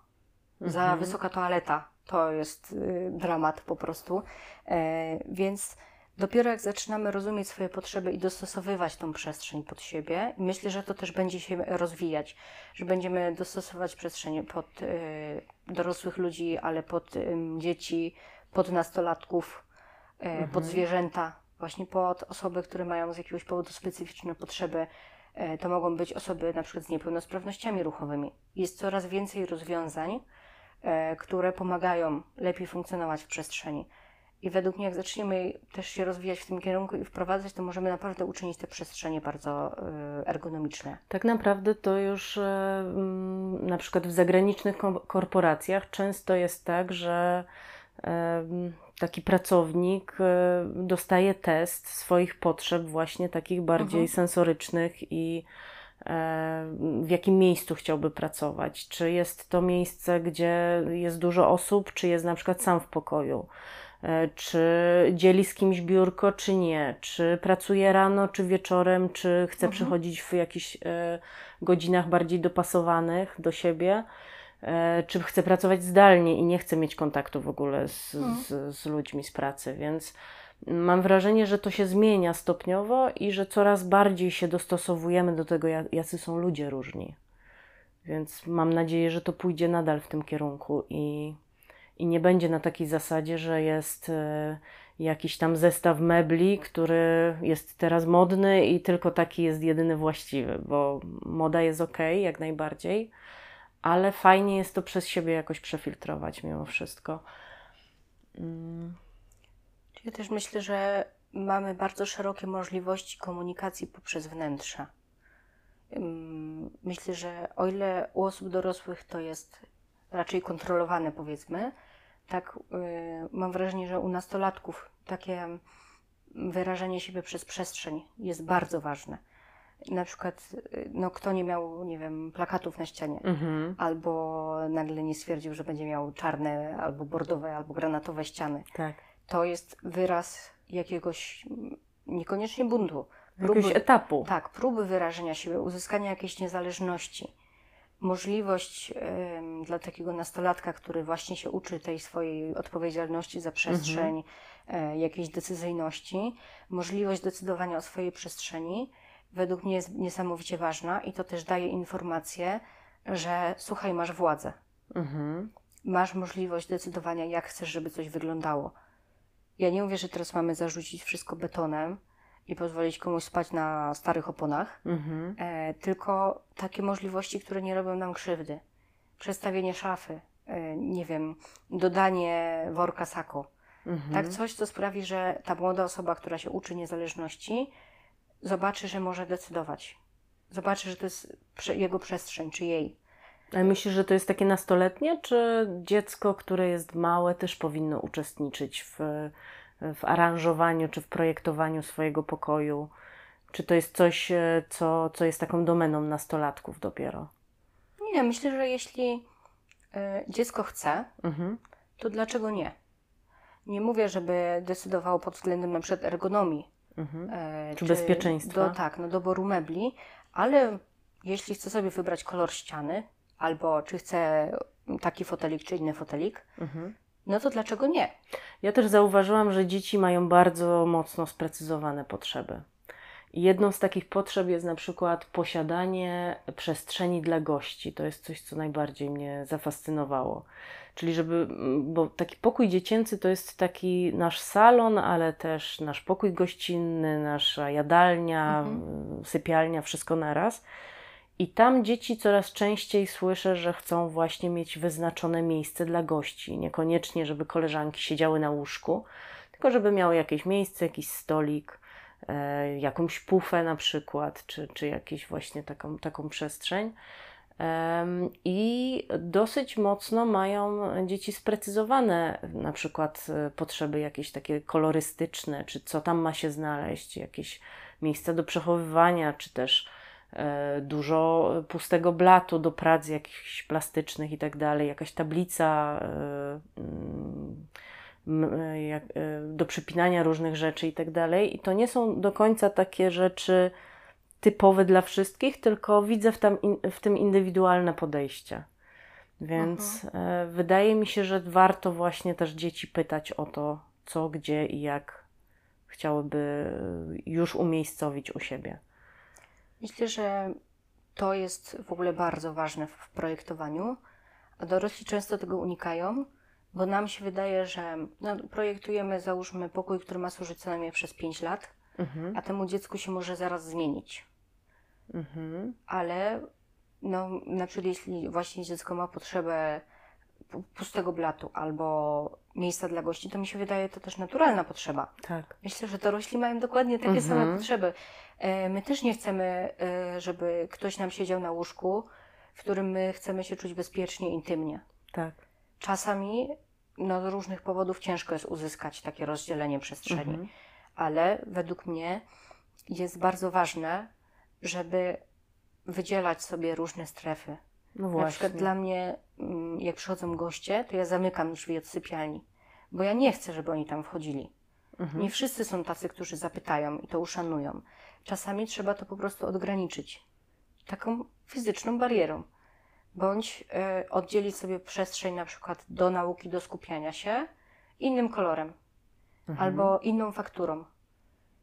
za Mhm. wysoka toaleta. To jest y, dramat po prostu. E, więc dopiero jak zaczynamy rozumieć swoje potrzeby i dostosowywać tą przestrzeń pod siebie, myślę, że to też będzie się rozwijać, że będziemy dostosować przestrzeń pod y, dorosłych ludzi, ale pod ym, dzieci, pod nastolatków, e, pod zwierzęta, właśnie pod osoby, które mają z jakiegoś powodu specyficzne potrzeby. E, To mogą być osoby na przykład z niepełnosprawnościami ruchowymi. Jest coraz więcej rozwiązań, e, które pomagają lepiej funkcjonować w przestrzeni. I według mnie, jak zaczniemy też się rozwijać w tym kierunku i wprowadzać, to możemy naprawdę uczynić te przestrzenie bardzo e, ergonomiczne. Tak naprawdę to już e, mm, na przykład w zagranicznych ko- korporacjach często jest tak, że taki pracownik e, dostaje test swoich potrzeb właśnie takich bardziej Mhm. sensorycznych i e, w jakim miejscu chciałby pracować. Czy jest to miejsce, gdzie jest dużo osób, czy jest na przykład sam w pokoju. E, Czy dzieli z kimś biurko, czy nie? Czy pracuje rano, czy wieczorem, czy chce przychodzić w jakichś e, godzinach bardziej dopasowanych do siebie? E, Czy chce pracować zdalnie i nie chce mieć kontaktu w ogóle z, z, z ludźmi z pracy? Więc mam wrażenie, że to się zmienia stopniowo i że coraz bardziej się dostosowujemy do tego, ja- jacy są ludzie różni. Więc mam nadzieję, że to pójdzie nadal w tym kierunku i, i nie będzie na takiej zasadzie, że jest e, jakiś tam zestaw mebli, który jest teraz modny i tylko taki jest jedyny właściwy, bo moda jest ok, jak najbardziej, ale fajnie jest to przez siebie jakoś przefiltrować mimo wszystko. Mm, Ja też myślę, że mamy bardzo szerokie możliwości komunikacji poprzez wnętrze. Ym, Myślę, że o ile u osób dorosłych to jest raczej kontrolowane, powiedzmy, tak y, mam wrażenie, że u nastolatków takie wyrażenie siebie przez przestrzeń jest bardzo ważne. Na przykład, y, no, kto nie miał, nie wiem, plakatów na ścianie, mhm, albo nagle nie stwierdził, że będzie miał czarne, albo bordowe, albo granatowe ściany tak. to jest wyraz jakiegoś mm, niekoniecznie buntu. Jakiegoś etapu. tak, próby wyrażenia siebie, uzyskania jakiejś niezależności. Możliwość dla takiego nastolatka, który właśnie się uczy tej swojej odpowiedzialności za przestrzeń, e, jakiejś decyzyjności, możliwość decydowania o swojej przestrzeni, według mnie jest niesamowicie ważna i to też daje informację, że słuchaj, masz władzę Mhm. masz możliwość decydowania, jak chcesz, żeby coś wyglądało. Ja nie mówię, że teraz mamy zarzucić wszystko betonem i pozwolić komuś spać na starych oponach, Mhm. e, tylko takie możliwości, które nie robią nam krzywdy. Przestawienie szafy, e, nie wiem, dodanie worka sako. Mhm. Tak, coś, co sprawi, że ta młoda osoba, która się uczy niezależności, zobaczy, że może decydować. Zobaczy, że to jest jego przestrzeń, czy jej. Ale myślisz, że to jest takie nastoletnie, czy dziecko, które jest małe, też powinno uczestniczyć w, w aranżowaniu czy w projektowaniu swojego pokoju? Czy to jest coś, e, co, co jest taką domeną nastolatków dopiero? Nie, myślę, że jeśli y, dziecko chce, Mhm. to dlaczego nie? Nie mówię, żeby decydowało pod względem na przykład ergonomii. Mhm. e, Czy bezpieczeństwa. Do, tak, no doboru mebli, ale jeśli chce sobie wybrać kolor ściany, albo czy chce taki fotelik, czy inny fotelik, Mhm. No to dlaczego nie? Ja też zauważyłam, że dzieci mają bardzo mocno sprecyzowane potrzeby. Jedną z takich potrzeb jest na przykład posiadanie przestrzeni dla gości. To jest coś, co najbardziej mnie zafascynowało. Czyli żeby, bo taki pokój dziecięcy to jest taki nasz salon, ale też nasz pokój gościnny, nasza jadalnia, sypialnia, wszystko naraz. I tam dzieci coraz częściej słyszę, że chcą właśnie mieć wyznaczone miejsce dla gości. Niekoniecznie, żeby koleżanki siedziały na łóżku, tylko żeby miały jakieś miejsce, jakiś stolik, e, jakąś pufę na przykład, czy, czy jakieś właśnie taką, taką przestrzeń. Em, I dosyć mocno mają dzieci sprecyzowane na przykład e, potrzeby jakieś takie kolorystyczne, czy co tam ma się znaleźć, jakieś miejsca do przechowywania, czy też e, dużo pustego blatu do prac jakichś plastycznych i tak dalej, jakaś tablica e, e, e, do przypinania różnych rzeczy i tak dalej. I to nie są do końca takie rzeczy typowe dla wszystkich, tylko widzę w, tam w tym indywidualne podejście. Więc e, wydaje mi się, że warto właśnie też dzieci pytać o to, co, gdzie i jak chciałyby e, już umiejscowić u siebie. Myślę, że to jest w ogóle bardzo ważne w projektowaniu, a dorośli często tego unikają, bo nam się wydaje, że no, projektujemy, załóżmy, pokój, który ma służyć co najmniej przez 5 lat, Mhm. a temu dziecku się może zaraz zmienić. Mhm. Ale no, na przykład jeśli właśnie dziecko ma potrzebę pu- pustego blatu albo miejsca dla gości, to mi się wydaje to też naturalna potrzeba. Tak. Myślę, że dorośli mają dokładnie takie Mhm. same potrzeby. E, My też nie chcemy, e, żeby ktoś nam siedział na łóżku, w którym my chcemy się czuć bezpiecznie, intymnie. Tak. Czasami no, z różnych powodów ciężko jest uzyskać takie rozdzielenie przestrzeni, Mhm. ale według mnie jest bardzo ważne, żeby wydzielać sobie różne strefy. No Na właśnie. przykład dla mnie, mm, jak przychodzą goście, to ja zamykam drzwi od sypialni, bo ja nie chcę, żeby oni tam wchodzili. Mhm. Nie wszyscy są tacy, którzy zapytają i to uszanują. Czasami trzeba to po prostu odgraniczyć taką fizyczną barierą. Bądź e, oddzielić sobie przestrzeń na przykład do nauki, do skupiania się innym kolorem Mhm. albo inną fakturą.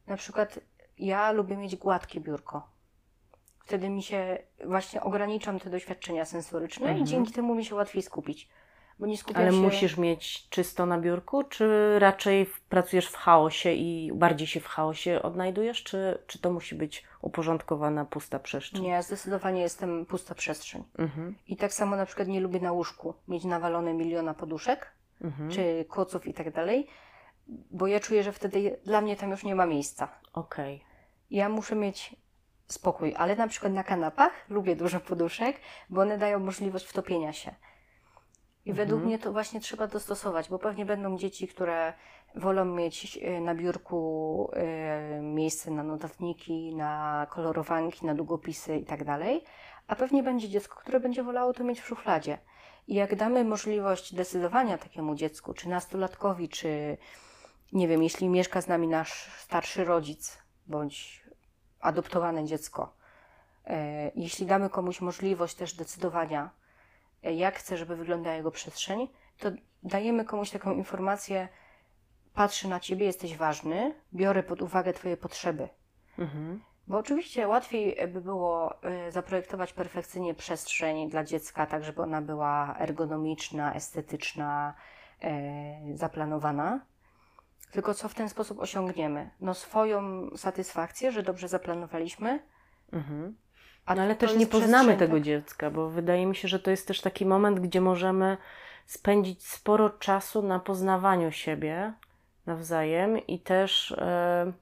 Na przykład ja lubię mieć gładkie biurko. Wtedy mi się właśnie ograniczam te doświadczenia sensoryczne Mhm. i dzięki temu mi się łatwiej skupić. Bo nie skupiam Ale się... musisz mieć czysto na biurku, czy raczej pracujesz w chaosie i bardziej się w chaosie odnajdujesz, czy, czy to musi być uporządkowana, pusta przestrzeń? Nie, zdecydowanie jestem pusta przestrzeń. Mhm. I tak samo na przykład nie lubię na łóżku mieć nawalone miliona poduszek, Mhm. czy koców i tak dalej, bo ja czuję, że wtedy dla mnie tam już nie ma miejsca. Okej. Ja muszę mieć spokój, ale na przykład na kanapach lubię dużo poduszek, bo one dają możliwość wtopienia się. I według mnie to właśnie trzeba dostosować, bo pewnie będą dzieci, które wolą mieć e, na biurku e, miejsce na notatniki, na kolorowanki, na długopisy i tak dalej, a pewnie będzie dziecko, które będzie wolało to mieć w szufladzie. I jak damy możliwość decydowania takiemu dziecku, czy nastolatkowi, czy nie wiem, jeśli mieszka z nami nasz starszy rodzic bądź adoptowane dziecko, e, jeśli damy komuś możliwość też decydowania, e, jak chce, żeby wyglądała jego przestrzeń, to dajemy komuś taką informację: patrzę na ciebie, jesteś ważny, biorę pod uwagę Twoje potrzeby. Mhm. Bo oczywiście łatwiej by było y, zaprojektować perfekcyjnie przestrzeń dla dziecka, tak żeby ona była ergonomiczna, estetyczna, zaplanowana. Tylko co w ten sposób osiągniemy? No swoją satysfakcję, że dobrze zaplanowaliśmy. Mhm. No ale też nie poznamy tego tak? dziecka, bo wydaje mi się, że to jest też taki moment, gdzie możemy spędzić sporo czasu na poznawaniu siebie nawzajem i też e,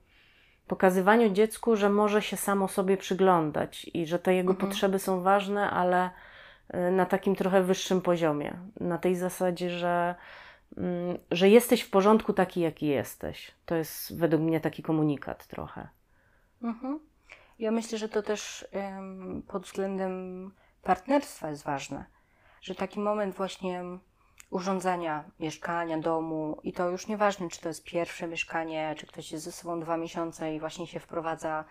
pokazywaniu dziecku, że może się samo sobie przyglądać i że te jego Mhm. potrzeby są ważne, ale e, na takim trochę wyższym poziomie. Na tej zasadzie, że, że jesteś w porządku taki, jaki jesteś. To jest według mnie taki komunikat trochę. Mhm. Ja myślę, że to też em, pod względem partnerstwa jest ważne. Że taki moment właśnie urządzania mieszkania, domu i to już nieważne, czy to jest pierwsze mieszkanie, czy ktoś jest ze sobą dwa miesiące i właśnie się wprowadza,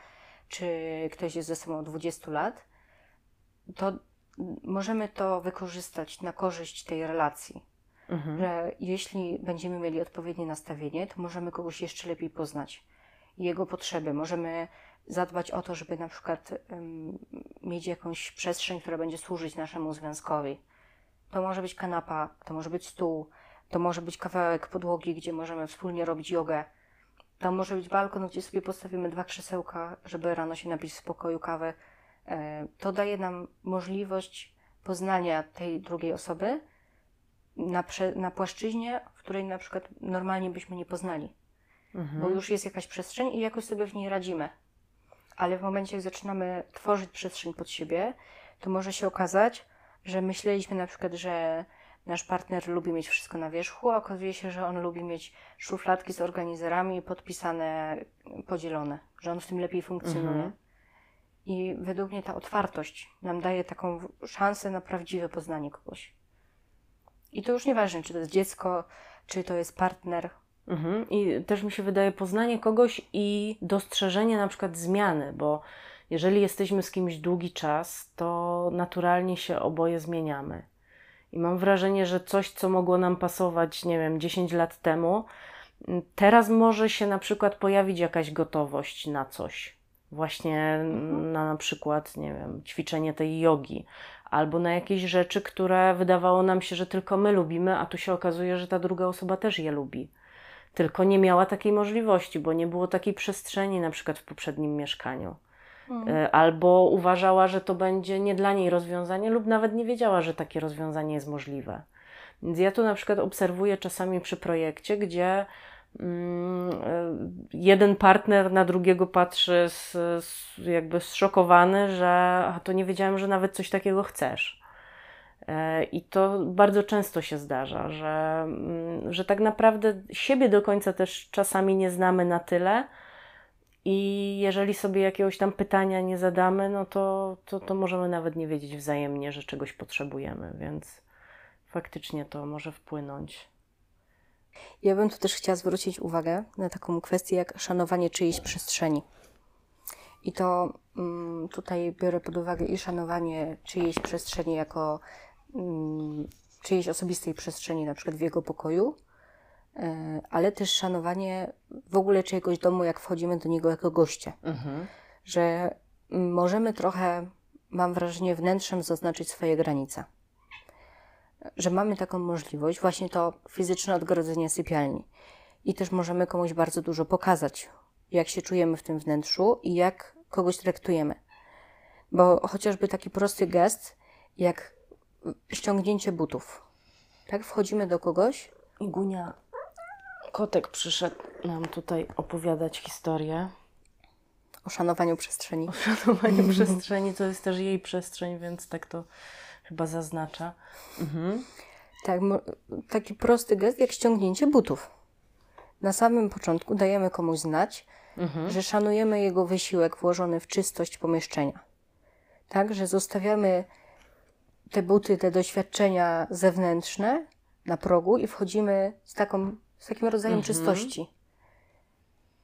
czy ktoś jest ze sobą 20 lat, to możemy to wykorzystać na korzyść tej relacji. Mhm. Że jeśli będziemy mieli odpowiednie nastawienie, to możemy kogoś jeszcze lepiej poznać. Jego potrzeby. Możemy zadbać o to, żeby na przykład um, mieć jakąś przestrzeń, która będzie służyć naszemu związkowi. To może być kanapa, to może być stół, to może być kawałek podłogi, gdzie możemy wspólnie robić jogę. To może być balkon, gdzie sobie postawimy dwa krzesełka, żeby rano się napić w spokoju kawę. E, to daje nam możliwość poznania tej drugiej osoby na, na płaszczyźnie, w której na przykład normalnie byśmy nie poznali. Mhm. Bo już jest jakaś przestrzeń i jakoś sobie w niej radzimy. Ale w momencie, jak zaczynamy tworzyć przestrzeń pod siebie, to może się okazać, że myśleliśmy na przykład, że nasz partner lubi mieć wszystko na wierzchu, a okazuje się, że on lubi mieć szufladki z organizerami podpisane, podzielone, że on w tym lepiej funkcjonuje. Mhm. I według mnie ta otwartość nam daje taką szansę na prawdziwe poznanie kogoś. I to już nieważne, czy to jest dziecko, czy to jest partner. Mhm. I też mi się wydaje poznanie kogoś i dostrzeżenie na przykład zmiany, bo jeżeli jesteśmy z kimś długi czas, to naturalnie się oboje zmieniamy. I mam wrażenie, że coś, co mogło nam pasować, nie wiem, 10 lat temu, teraz może się na przykład pojawić jakaś gotowość na coś. Właśnie Mhm. na na przykład, nie wiem, ćwiczenie tej jogi, albo na jakieś rzeczy, które wydawało nam się, że tylko my lubimy, a tu się okazuje, że ta druga osoba też je lubi. Tylko nie miała takiej możliwości, bo nie było takiej przestrzeni, na przykład w poprzednim mieszkaniu. E, Albo uważała, że to będzie nie dla niej rozwiązanie, lub nawet nie wiedziała, że takie rozwiązanie jest możliwe. Więc ja tu na przykład obserwuję czasami przy projekcie, gdzie mm, jeden partner na drugiego patrzy z, z, jakby zszokowany, że a to nie wiedziałem, że nawet coś takiego chcesz. E, I to bardzo często się zdarza, że, mm, że tak naprawdę siebie do końca też czasami nie znamy na tyle, i jeżeli sobie jakiegoś tam pytania nie zadamy, no to, to, to możemy nawet nie wiedzieć wzajemnie, że czegoś potrzebujemy, więc faktycznie to może wpłynąć. Ja bym tu też chciała zwrócić uwagę na taką kwestię jak szanowanie czyjejś przestrzeni. I to mm, tutaj biorę pod uwagę i szanowanie czyjejś przestrzeni jako mm, czyjejś osobistej przestrzeni, na przykład w jego pokoju, e, ale też szanowanie w ogóle czyjegoś domu, jak wchodzimy do niego jako goście. Mhm. Że możemy trochę, mam wrażenie, wnętrzem zaznaczyć swoje granice. Że mamy taką możliwość, właśnie to fizyczne odgrodzenie sypialni. I też możemy komuś bardzo dużo pokazać, jak się czujemy w tym wnętrzu i jak kogoś traktujemy. Bo chociażby taki prosty gest, jak ściągnięcie butów. Tak, wchodzimy do kogoś, I Gunia, kotek przyszedł nam tutaj opowiadać historię. o szanowaniu przestrzeni. O szanowaniu przestrzeni, to jest też jej przestrzeń, więc tak to chyba zaznacza. Mhm. Tak, taki prosty gest jak ściągnięcie butów. Na samym początku dajemy komuś znać, Mhm. że szanujemy jego wysiłek włożony w czystość pomieszczenia. Tak, że zostawiamy te buty, te doświadczenia zewnętrzne na progu i wchodzimy z, taką, z takim rodzajem Mhm. czystości.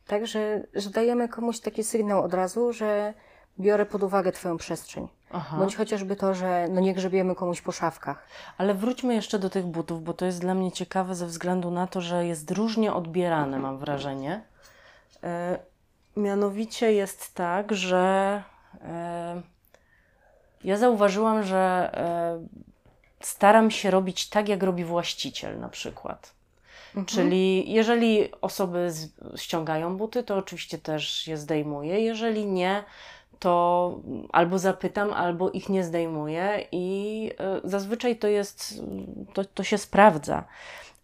Także, że dajemy komuś taki sygnał od razu, że biorę pod uwagę Twoją przestrzeń. Aha. Bądź chociażby to, że no nie grzebiemy komuś po szafkach. Ale wróćmy jeszcze do tych butów, bo to jest dla mnie ciekawe ze względu na to, że jest różnie odbierane, mam wrażenie. E, mianowicie jest tak, że e, ja zauważyłam, że e, staram się robić tak, jak robi właściciel na przykład. Czyli jeżeli osoby ściągają buty, to oczywiście też je zdejmuję. Jeżeli nie, to albo zapytam, albo ich nie zdejmuję i y, zazwyczaj to jest, to, to się sprawdza.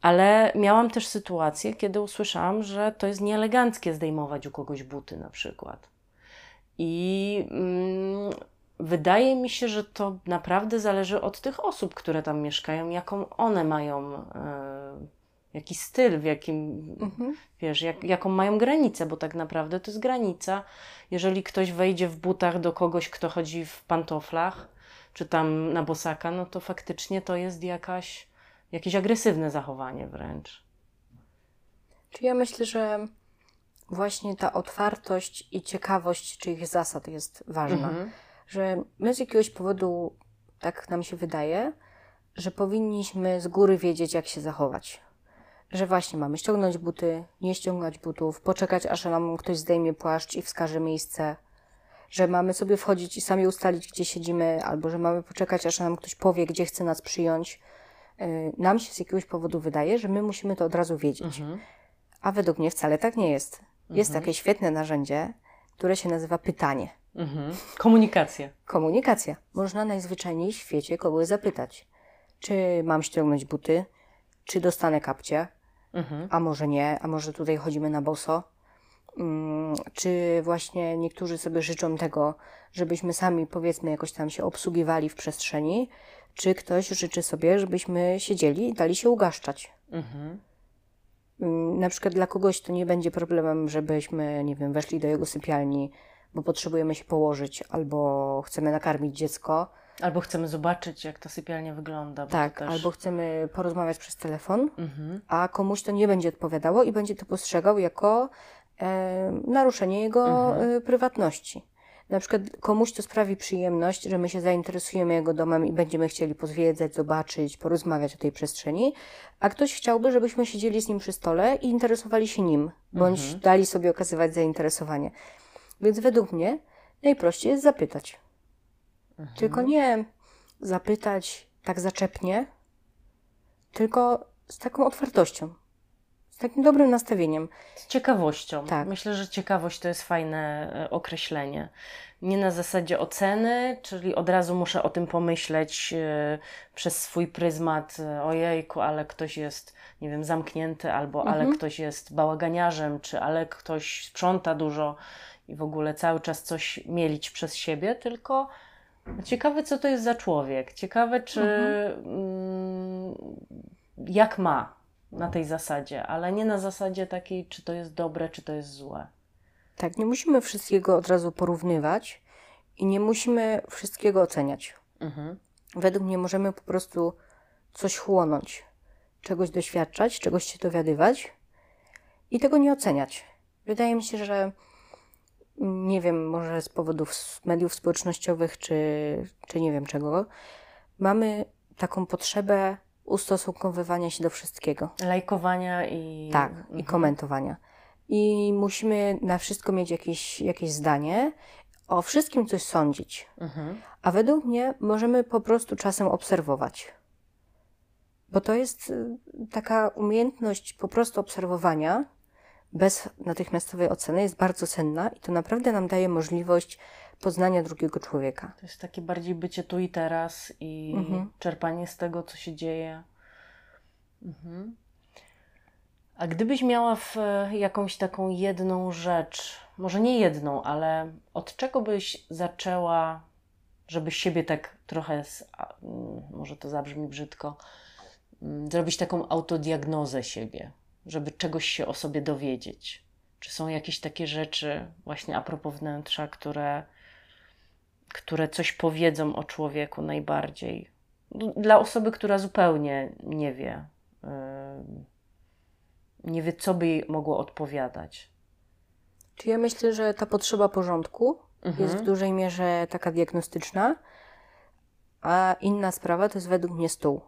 Ale miałam też sytuację, kiedy usłyszałam, że to jest nieeleganckie zdejmować u kogoś buty na przykład. I mm, wydaje mi się, że to naprawdę zależy od tych osób, które tam mieszkają, jaką one mają, e, jaki styl, w jakim, Mhm. wiesz, jak, jaką mają granicę, bo tak naprawdę to jest granica. Jeżeli ktoś wejdzie w butach do kogoś, kto chodzi w pantoflach, czy tam na bosaka, no to faktycznie to jest jakaś, jakieś agresywne zachowanie wręcz. Czy ja myślę, że właśnie ta otwartość i ciekawość czyich zasad jest ważna. Mhm. Że my z jakiegoś powodu, tak nam się wydaje, że powinniśmy z góry wiedzieć, jak się zachować. Że właśnie mamy ściągnąć buty, nie ściągać butów, poczekać, aż nam ktoś zdejmie płaszcz i wskaże miejsce. Że mamy sobie wchodzić i sami ustalić, gdzie siedzimy, albo że mamy poczekać, aż nam ktoś powie, gdzie chce nas przyjąć. Yy, Nam się z jakiegoś powodu wydaje, że my musimy to od razu wiedzieć. Mhm. A według mnie wcale tak nie jest. Jest takie świetne narzędzie, które się nazywa pytanie. Mhm. Komunikacja. Komunikacja. Można najzwyczajniej w świecie kogoś zapytać, czy mam ściągnąć buty, czy dostanę kapcie, Mhm. a może nie, a może tutaj chodzimy na boso. Mm, Czy właśnie niektórzy sobie życzą tego, żebyśmy sami powiedzmy jakoś tam się obsługiwali w przestrzeni, czy ktoś życzy sobie, żebyśmy siedzieli i dali się ugaszczać. Mhm. Mm, Na przykład dla kogoś to nie będzie problemem, żebyśmy, nie wiem, weszli do jego sypialni, bo potrzebujemy się położyć, albo chcemy nakarmić dziecko, Albo chcemy zobaczyć, jak ta sypialnia wygląda. bo tak, też... albo chcemy porozmawiać przez telefon, Mhm. a komuś to nie będzie odpowiadało i będzie to postrzegał jako e, naruszenie jego Mhm. e, prywatności. Na przykład komuś to sprawi przyjemność, że my się zainteresujemy jego domem i będziemy chcieli pozwiedzać, zobaczyć, porozmawiać o tej przestrzeni, a ktoś chciałby, żebyśmy siedzieli z nim przy stole i interesowali się nim, bądź Mhm. dali sobie okazywać zainteresowanie. Więc według mnie najprościej jest zapytać. Mhm. Tylko nie zapytać tak zaczepnie, tylko z taką otwartością, z takim dobrym nastawieniem. Z ciekawością. Tak. Myślę, że ciekawość to jest fajne e, określenie. Nie na zasadzie oceny, czyli od razu muszę o tym pomyśleć e, przez swój pryzmat, e, ojejku, ale ktoś jest, nie wiem, zamknięty, albo ale Mhm. ktoś jest bałaganiarzem, czy ale ktoś sprząta dużo i w ogóle cały czas coś mielić przez siebie, tylko ciekawe, co to jest za człowiek. Ciekawe, czy mm, jak ma na tej zasadzie, ale nie na zasadzie takiej, czy to jest dobre, czy to jest złe. Tak, nie musimy wszystkiego od razu porównywać i nie musimy wszystkiego oceniać. Mhm. Według mnie możemy po prostu coś chłonąć, czegoś doświadczać, czegoś się dowiadywać i tego nie oceniać. Wydaje mi się, że nie wiem, może z powodów mediów społecznościowych, czy, czy nie wiem czego, mamy taką potrzebę ustosunkowywania się do wszystkiego. Lajkowania i. Tak, i Mhm. komentowania. I musimy na wszystko mieć jakieś, jakieś zdanie, o wszystkim coś sądzić. Mhm. A według mnie możemy po prostu czasem obserwować. Bo to jest y, taka umiejętność po prostu obserwowania bez natychmiastowej oceny jest bardzo cenna i to naprawdę nam daje możliwość poznania drugiego człowieka. To jest takie bardziej bycie tu i teraz i Mhm. czerpanie z tego, co się dzieje. Mhm. A gdybyś miała w jakąś taką jedną rzecz, może nie jedną, ale od czego byś zaczęła, żeby siebie tak trochę, mm, może to zabrzmi brzydko, mm, zrobić taką autodiagnozę siebie, żeby czegoś się o sobie dowiedzieć? Czy są jakieś takie rzeczy, właśnie a propos wnętrza, które, które coś powiedzą o człowieku najbardziej? No, Dla osoby, która zupełnie nie wie, ym, nie wie, co by jej mogło odpowiadać. Czy ja myślę, że ta potrzeba porządku Mhm. jest w dużej mierze taka diagnostyczna, a inna sprawa to jest według mnie stół.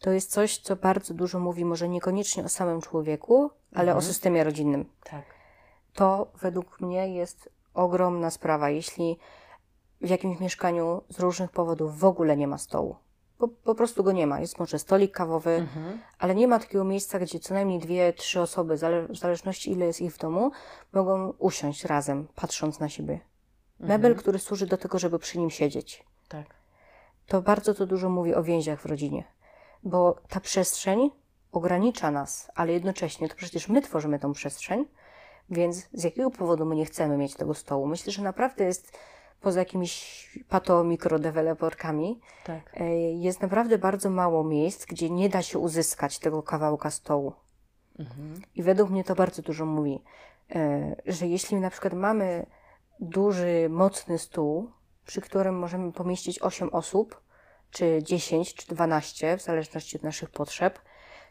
To jest coś, co bardzo dużo mówi, może niekoniecznie o samym człowieku, ale o Mhm. systemie rodzinnym. Tak. To według mnie jest ogromna sprawa, jeśli w jakimś mieszkaniu z różnych powodów w ogóle nie ma stołu. Po, po prostu go nie ma. Jest może stolik kawowy, Mhm. ale nie ma takiego miejsca, gdzie co najmniej dwie, trzy osoby, w zależności ile jest ich w domu, mogą usiąść razem, patrząc na siebie. Mebel, który służy do tego, żeby przy nim siedzieć. Tak. To bardzo to dużo mówi o więziach w rodzinie, bo ta przestrzeń ogranicza nas, ale jednocześnie to przecież my tworzymy tą przestrzeń, więc z jakiego powodu my nie chcemy mieć tego stołu? Myślę, że naprawdę jest poza jakimiś pato-mikrodeweloperkami, Tak. e, jest naprawdę bardzo mało miejsc, gdzie nie da się uzyskać tego kawałka stołu. Mhm. I według mnie to bardzo dużo mówi, e, że jeśli na przykład mamy duży, mocny stół, przy którym możemy pomieścić 8 osób, czy 10, czy 12, w zależności od naszych potrzeb,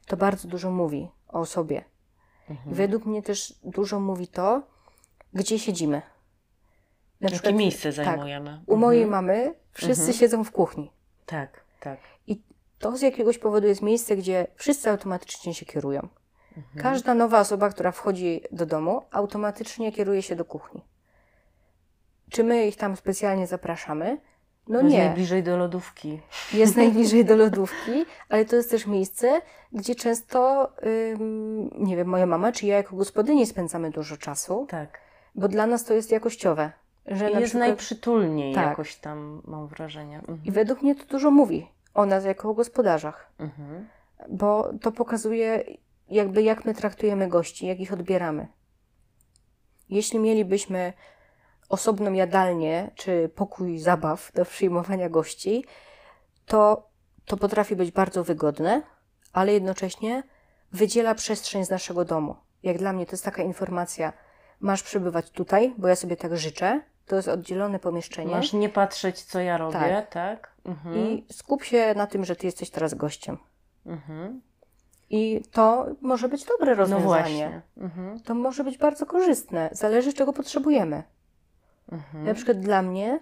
to bardzo dużo mówi o osobie. Mhm. Według mnie też dużo mówi to, gdzie siedzimy. Na Jakie miejsce tak, zajmujemy? u mojej Mhm. mamy wszyscy Mhm. siedzą w kuchni. Tak, tak. To z jakiegoś powodu jest miejsce, gdzie wszyscy automatycznie się kierują. Mhm. Każda nowa osoba, która wchodzi do domu, automatycznie kieruje się do kuchni. Czy my ich tam specjalnie zapraszamy? No Jest nie. najbliżej do lodówki. Jest najbliżej do lodówki, ale to jest też miejsce, gdzie często, ym, nie wiem, moja mama czy ja jako gospodyni spędzamy dużo czasu, Tak. bo dla nas to jest jakościowe. Że na jest przykład, najprzytulniej Tak. jakoś tam, mam wrażenie. Mhm. I według mnie to dużo mówi o nas jako o gospodarzach, Mhm. bo to pokazuje jakby jak my traktujemy gości, jak ich odbieramy. Jeśli mielibyśmy osobną jadalnię czy pokój zabaw do przyjmowania gości, to to potrafi być bardzo wygodne, ale jednocześnie wydziela przestrzeń z naszego domu. Jak dla mnie to jest taka informacja, masz przebywać tutaj, bo ja sobie tak życzę. To jest oddzielone pomieszczenie. Masz nie patrzeć, co ja robię, tak? Mhm. I skup się na tym, że ty jesteś teraz gościem. Mhm. I to może być dobre No rozwiązanie. właśnie. Mhm. To może być bardzo korzystne. Zależy, czego potrzebujemy. Mhm. Na przykład dla mnie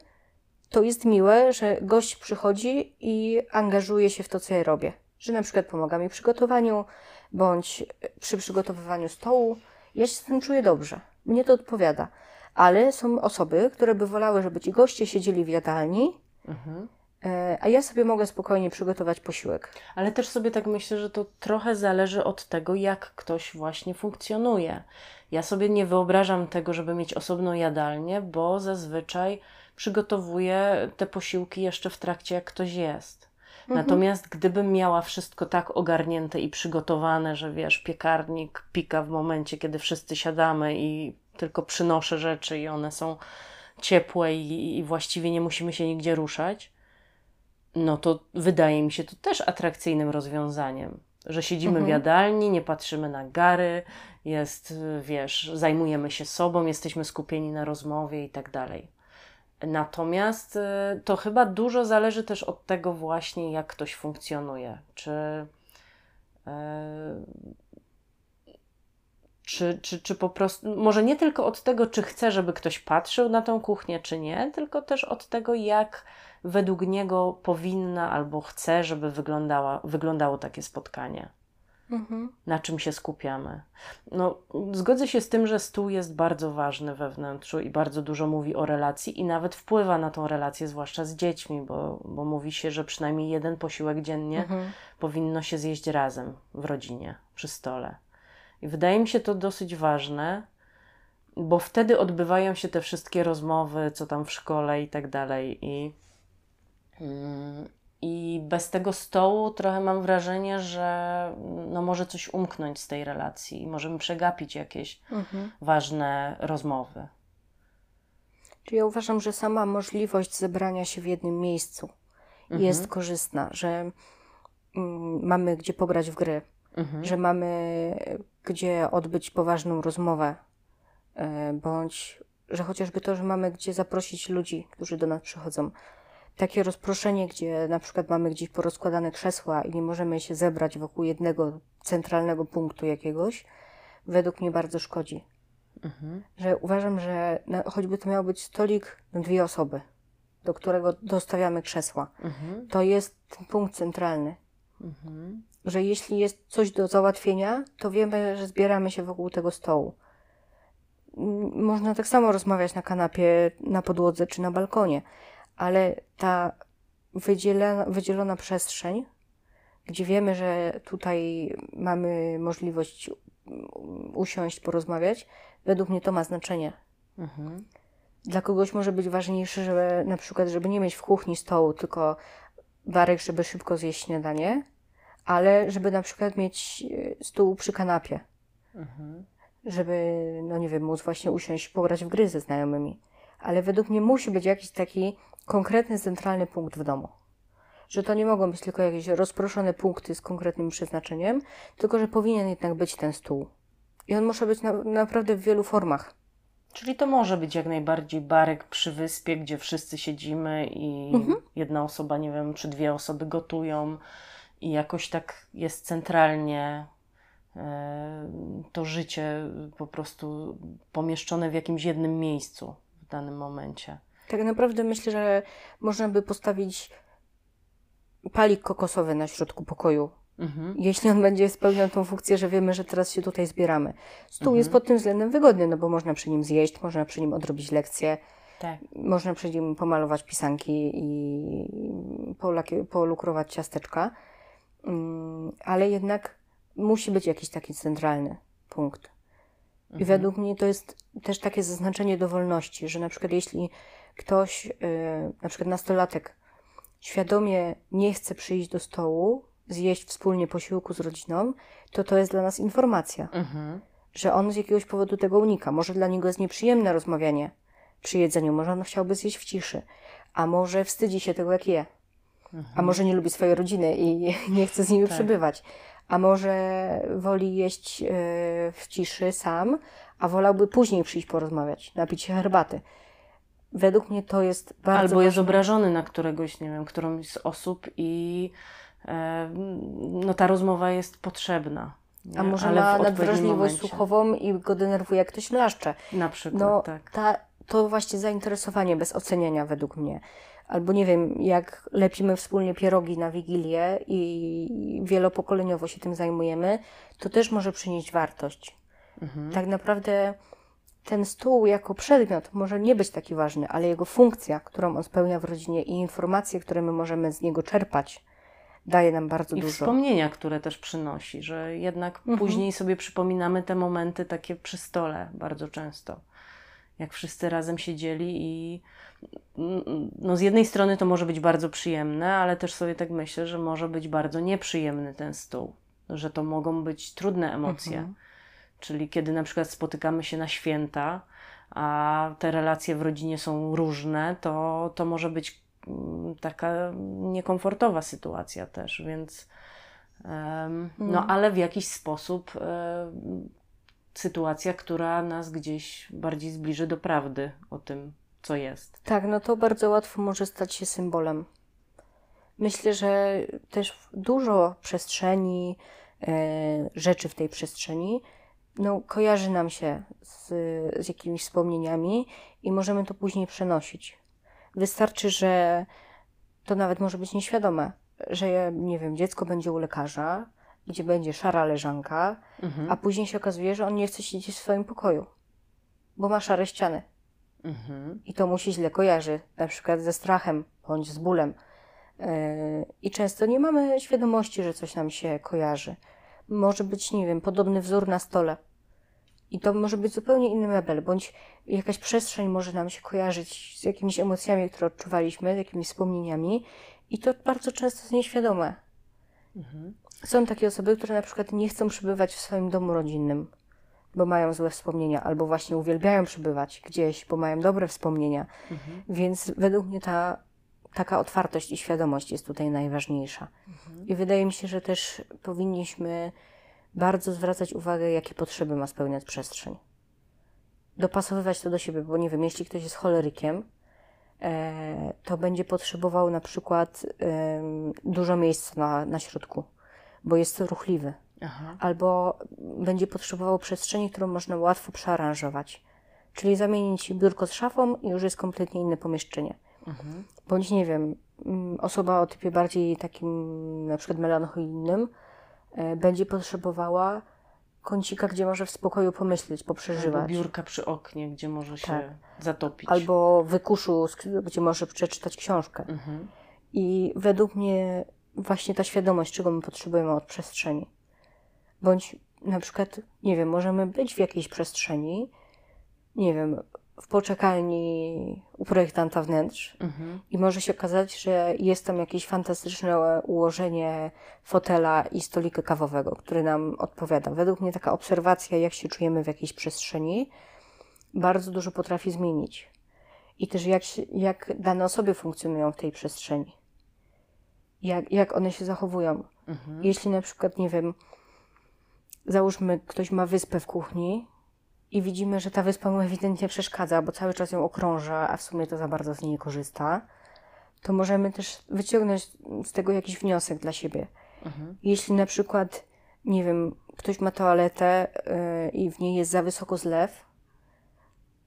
to jest miłe, że gość przychodzi i angażuje się w to, co ja robię. Że na przykład pomaga mi w przygotowaniu, bądź przy przygotowywaniu stołu. Ja się z tym czuję dobrze. Mnie to odpowiada. Ale są osoby, które by wolały, żeby ci goście siedzieli w jadalni, Mhm. E, a ja sobie mogę spokojnie przygotować posiłek. Ale też sobie tak myślę, że to trochę zależy od tego, jak ktoś właśnie funkcjonuje. Ja sobie nie wyobrażam tego, żeby mieć osobną jadalnię, bo zazwyczaj przygotowuję te posiłki jeszcze w trakcie, jak ktoś jest. Natomiast gdybym miała wszystko tak ogarnięte i przygotowane, że wiesz, piekarnik pika w momencie, kiedy wszyscy siadamy i tylko przynoszę rzeczy i one są ciepłe i, i właściwie nie musimy się nigdzie ruszać, no to wydaje mi się to też atrakcyjnym rozwiązaniem. Że siedzimy w Mhm. jadalni, nie patrzymy na gary, jest, wiesz, zajmujemy się sobą, jesteśmy skupieni na rozmowie i tak dalej. Natomiast y, to chyba dużo zależy też od tego właśnie, jak ktoś funkcjonuje. Czy, y, czy, czy, czy po prostu, może nie tylko od tego, czy chce, żeby ktoś patrzył na tą kuchnię, czy nie, tylko też od tego, jak według niego powinna albo chce, żeby wyglądała, wyglądało takie spotkanie Mhm. na czym się skupiamy. No, zgodzę się z tym, że stół jest bardzo ważny we wnętrzu i bardzo dużo mówi o relacji i nawet wpływa na tą relację, zwłaszcza z dziećmi, bo, bo mówi się, że przynajmniej jeden posiłek dziennie Mhm. powinno się zjeść razem w rodzinie, przy stole. I wydaje mi się to dosyć ważne, bo wtedy odbywają się te wszystkie rozmowy, co tam w szkole i tak dalej. I, i bez tego stołu trochę mam wrażenie, że no może coś umknąć z tej relacji i możemy przegapić jakieś Mhm. ważne rozmowy. Czyli ja uważam, że sama możliwość zebrania się w jednym miejscu Mhm. jest korzystna, że mm, mamy gdzie pograć w gry, Mhm. że mamy gdzie odbyć poważną rozmowę, e, bądź że chociażby to, że mamy gdzie zaprosić ludzi, którzy do nas przychodzą. Takie rozproszenie, gdzie na przykład mamy gdzieś porozkładane krzesła i nie możemy się zebrać wokół jednego centralnego punktu jakiegoś, według mnie bardzo szkodzi. Mhm. Że uważam, że choćby to miał być stolik na dwie osoby, do którego dostawiamy krzesła. Mhm. To jest ten punkt centralny. Mhm. Że jeśli jest coś do załatwienia, to wiemy, że zbieramy się wokół tego stołu. Można tak samo rozmawiać na kanapie, na podłodze czy na balkonie, ale ta wydzielona, wydzielona przestrzeń, gdzie wiemy, że tutaj mamy możliwość usiąść, porozmawiać, według mnie to ma znaczenie. Mhm. Dla kogoś może być ważniejsze, żeby na przykład, żeby nie mieć w kuchni stołu, tylko barek, żeby szybko zjeść śniadanie, ale żeby na przykład mieć e, stół przy kanapie, Mhm. żeby, no nie wiem, móc właśnie usiąść, pograć w gry ze znajomymi. Ale według mnie musi być jakiś taki konkretny, centralny punkt w domu. Że to nie mogą być tylko jakieś rozproszone punkty z konkretnym przeznaczeniem, tylko że powinien jednak być ten stół. I on może być na, naprawdę w wielu formach. Czyli to może być jak najbardziej barek przy wyspie, gdzie wszyscy siedzimy i Mhm. jedna osoba, nie wiem, czy dwie osoby gotują i jakoś tak jest centralnie e, to życie po prostu pomieszczone w jakimś jednym miejscu w danym momencie. Tak naprawdę myślę, że można by postawić palik kokosowy na środku pokoju. Mhm. Jeśli on będzie spełniał tą funkcję, że wiemy, że teraz się tutaj zbieramy. Stół Mhm. jest pod tym względem wygodny, no bo można przy nim zjeść, można przy nim odrobić lekcje, Tak. można przy nim pomalować pisanki i polukrować ciasteczka. Mm, Ale jednak musi być jakiś taki centralny punkt. I Mhm. według mnie to jest też takie zaznaczenie dowolności, że na przykład jeśli ktoś, yy, na przykład nastolatek, świadomie nie chce przyjść do stołu, zjeść wspólnie posiłku z rodziną, to to jest dla nas informacja, Mhm. że on z jakiegoś powodu tego unika. Może dla niego jest nieprzyjemne rozmawianie przy jedzeniu, może on chciałby zjeść w ciszy, a może wstydzi się tego, jak je, a może nie lubi swojej rodziny i nie chce z nimi Tak. przebywać, a może woli jeść e, w ciszy sam, a wolałby później przyjść porozmawiać, napić się herbaty. Według mnie to jest bardzo Albo jest ważne. obrażony na któregoś, nie wiem, którąś z osób i e, no ta rozmowa jest potrzebna. nie? A może Ale ma nadwrażliwość momencie. słuchową i go denerwuje, jak ktoś mlaszcze. Na przykład, No, tak. ta, to właśnie zainteresowanie bez oceniania według mnie. Albo nie wiem, jak lepimy wspólnie pierogi na Wigilię i wielopokoleniowo się tym zajmujemy, to też może przynieść wartość. Mhm. Tak naprawdę ten stół jako przedmiot może nie być taki ważny, ale jego funkcja, którą on spełnia w rodzinie i informacje, które my możemy z niego czerpać, daje nam bardzo I dużo. wspomnienia, które też przynosi, że jednak Mhm. później sobie przypominamy te momenty takie przy stole bardzo często. Jak wszyscy razem siedzieli i no z jednej strony to może być bardzo przyjemne, ale też sobie tak myślę, że może być bardzo nieprzyjemny ten stół, że to mogą być trudne emocje. Mhm. Czyli kiedy na przykład spotykamy się na święta, a te relacje w rodzinie są różne, to, to może być mm, taka niekomfortowa sytuacja też, więc no Mhm. ale w jakiś sposób sytuacja, która nas gdzieś bardziej zbliży do prawdy o tym, co jest. Tak, no to bardzo łatwo może stać się symbolem. Myślę, że też dużo przestrzeni, e, rzeczy w tej przestrzeni, no, kojarzy nam się z, z jakimiś wspomnieniami i możemy to później przenosić. Wystarczy, że to nawet może być nieświadome, że nie wiem, dziecko będzie u lekarza, gdzie będzie szara leżanka, Mhm. a później się okazuje, że on nie chce siedzieć w swoim pokoju, bo ma szare ściany. Mhm. I to mu się źle kojarzy, na przykład ze strachem bądź z bólem. Yy, I często nie mamy świadomości, że coś nam się kojarzy. Może być, nie wiem, podobny wzór na stole. I to może być zupełnie inny mebel, bądź jakaś przestrzeń może nam się kojarzyć z jakimiś emocjami, które odczuwaliśmy, z jakimiś wspomnieniami. I to bardzo często jest nieświadome. Mhm. Są takie osoby, które na przykład nie chcą przebywać w swoim domu rodzinnym, bo mają złe wspomnienia, albo właśnie uwielbiają przebywać gdzieś, bo mają dobre wspomnienia. Mhm. Więc według mnie ta taka otwartość i świadomość jest tutaj najważniejsza. I wydaje mi się, że też powinniśmy bardzo zwracać uwagę, jakie potrzeby ma spełniać przestrzeń. Dopasowywać to do siebie, bo nie wiem, jeśli ktoś jest cholerykiem, e, to będzie potrzebował na przykład dużo miejsca na, na środku, bo jest ruchliwy. Aha. Albo będzie potrzebował przestrzeni, którą można łatwo przearanżować. Czyli zamienić biurko z szafą i już jest kompletnie inne pomieszczenie. Mhm. Bądź nie wiem, mm, osoba o typie bardziej takim na przykład melancholijnym e, będzie potrzebowała kącika, gdzie może w spokoju pomyśleć, Albo poprzeżywać. biurka przy oknie, gdzie może się Tak. zatopić. Albo wykuszu, gdzie może przeczytać książkę. Mhm. I według mnie właśnie ta świadomość, czego my potrzebujemy od przestrzeni. Bądź na przykład, nie wiem, możemy być w jakiejś przestrzeni, nie wiem, w poczekalni u projektanta wnętrz Mhm. i może się okazać, że jest tam jakieś fantastyczne ułożenie fotela i stolika kawowego, który nam odpowiada. Według mnie taka obserwacja, jak się czujemy w jakiejś przestrzeni, bardzo dużo potrafi zmienić. I też jak, jak dane osoby funkcjonują w tej przestrzeni. Jak, jak one się zachowują. Mhm. Jeśli na przykład, nie wiem, załóżmy, ktoś ma wyspę w kuchni i widzimy, że ta wyspa mu ewidentnie przeszkadza, bo cały czas ją okrąża, a w sumie to za bardzo z niej nie korzysta, to możemy też wyciągnąć z tego jakiś wniosek dla siebie. Mhm. Jeśli na przykład, nie wiem, ktoś ma toaletę yy, i w niej jest za wysoko zlew,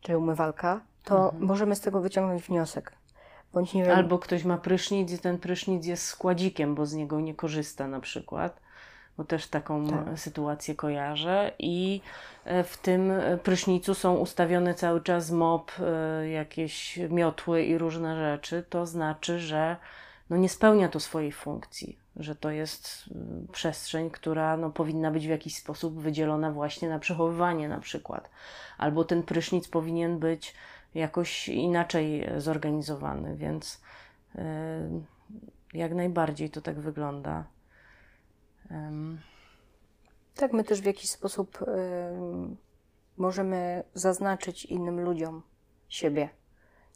czy umywalka, to Mhm. możemy z tego wyciągnąć wniosek. Bądź nie wiem, Albo ktoś ma prysznic i ten prysznic jest składzikiem, bo z niego nie korzysta na przykład. Bo też taką Tak. sytuację kojarzę. I e, w tym e, prysznicu są ustawione cały czas mop, e, jakieś miotły i różne rzeczy. To znaczy, że no nie spełnia to swojej funkcji. Że to jest przestrzeń, która no, powinna być w jakiś sposób wydzielona właśnie na przechowywanie na przykład. Albo ten prysznic powinien być jakoś inaczej zorganizowany, więc y, jak najbardziej to tak wygląda. Tak my też w jakiś sposób yy, możemy zaznaczyć innym ludziom siebie.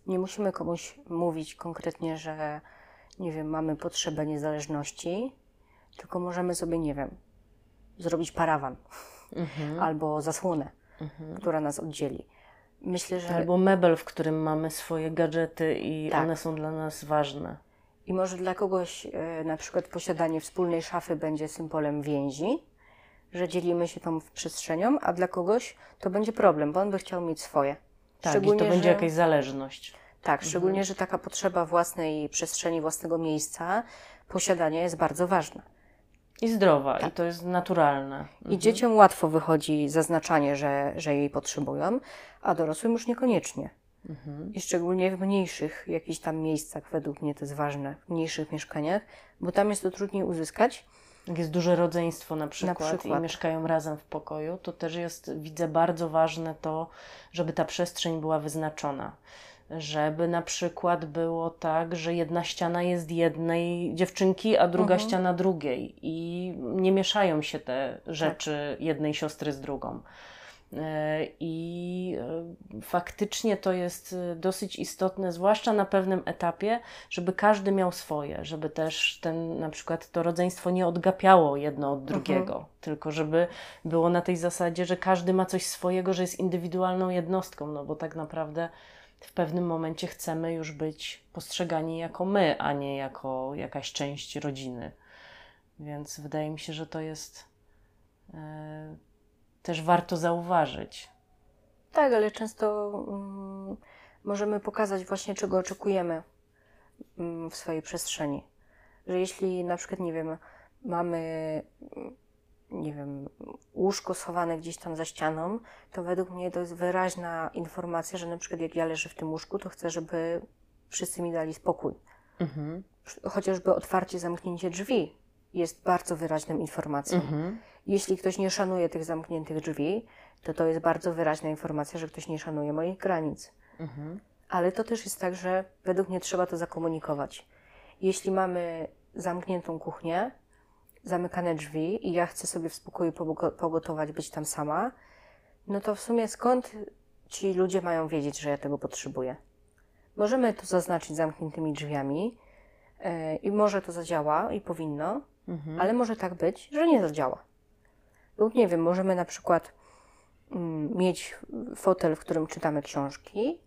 Nie musimy komuś mówić konkretnie, że nie wiem, mamy potrzebę niezależności, tylko możemy sobie, nie wiem, zrobić parawan mhm, albo zasłonę, mhm. która nas oddzieli. Myślę, że Albo mebel, w którym mamy swoje gadżety i Tak. one są dla nas ważne. i może dla kogoś e, na przykład posiadanie wspólnej szafy będzie symbolem więzi, że dzielimy się tą przestrzenią, a dla kogoś to będzie problem, bo on by chciał mieć swoje. Tak, i to będzie że... jakaś zależność. Tak, szczególnie, że taka potrzeba własnej przestrzeni, własnego miejsca, posiadania jest bardzo ważna. I zdrowa, i to jest naturalne. I dzieciom łatwo wychodzi zaznaczanie, że, że jej potrzebują, a dorosłym już niekoniecznie. Mhm. I szczególnie w mniejszych jakichś tam miejscach, według mnie to jest ważne, w mniejszych mieszkaniach, bo tam jest to trudniej uzyskać. Jak jest duże rodzeństwo na przykład, przykład. i mieszkają razem w pokoju, to też jest, widzę, bardzo ważne to, żeby ta przestrzeń była wyznaczona. Żeby na przykład było tak, że jedna ściana jest jednej dziewczynki, a druga Mhm. ściana drugiej. I nie mieszają się te rzeczy jednej siostry z drugą. E, I e, faktycznie to jest e, dosyć istotne, zwłaszcza na pewnym etapie, żeby każdy miał swoje, żeby też ten na przykład to rodzeństwo nie odgapiało jedno od drugiego, tylko żeby było na tej zasadzie, że każdy ma coś swojego, że jest indywidualną jednostką, no bo tak naprawdę w pewnym momencie chcemy już być postrzegani jako my, a nie jako jakaś część rodziny. Więc wydaje mi się, że to jest e, też warto zauważyć. Tak, ale często mm, możemy pokazać właśnie, czego oczekujemy mm, w swojej przestrzeni. Że jeśli na przykład, nie wiem, mamy, nie wiem, łóżko schowane gdzieś tam za ścianą, to według mnie to jest wyraźna informacja, że na przykład jak ja leżę w tym łóżku, to chcę, żeby wszyscy mi dali spokój. Mhm. Chociażby otwarcie, zamknięcie drzwi jest bardzo wyraźną informacją. Mhm. Jeśli ktoś nie szanuje tych zamkniętych drzwi, to to jest bardzo wyraźna informacja, że ktoś nie szanuje moich granic. Mhm. Ale to też jest tak, że według mnie trzeba to zakomunikować. Jeśli mamy zamkniętą kuchnię, zamykane drzwi i ja chcę sobie w spokoju pogo- pogotować, być tam sama, no to w sumie skąd ci ludzie mają wiedzieć, że ja tego potrzebuję? Możemy to zaznaczyć zamkniętymi drzwiami yy, i może to zadziała i powinno, Mhm. ale może tak być, że nie zadziała. Lub nie wiem, możemy na przykład mm, mieć fotel, w którym czytamy książki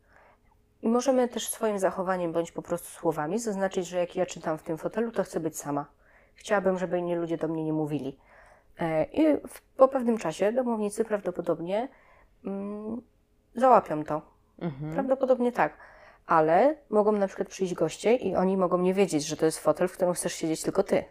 i możemy też swoim zachowaniem bądź po prostu słowami zaznaczyć, że jak ja czytam w tym fotelu, to chcę być sama. Chciałabym, żeby inni ludzie do mnie nie mówili. E, I po pewnym czasie domownicy prawdopodobnie mm, załapią to. Mhm. Prawdopodobnie tak. Ale mogą na przykład przyjść goście i oni mogą nie wiedzieć, że to jest fotel, w którym chcesz siedzieć tylko ty.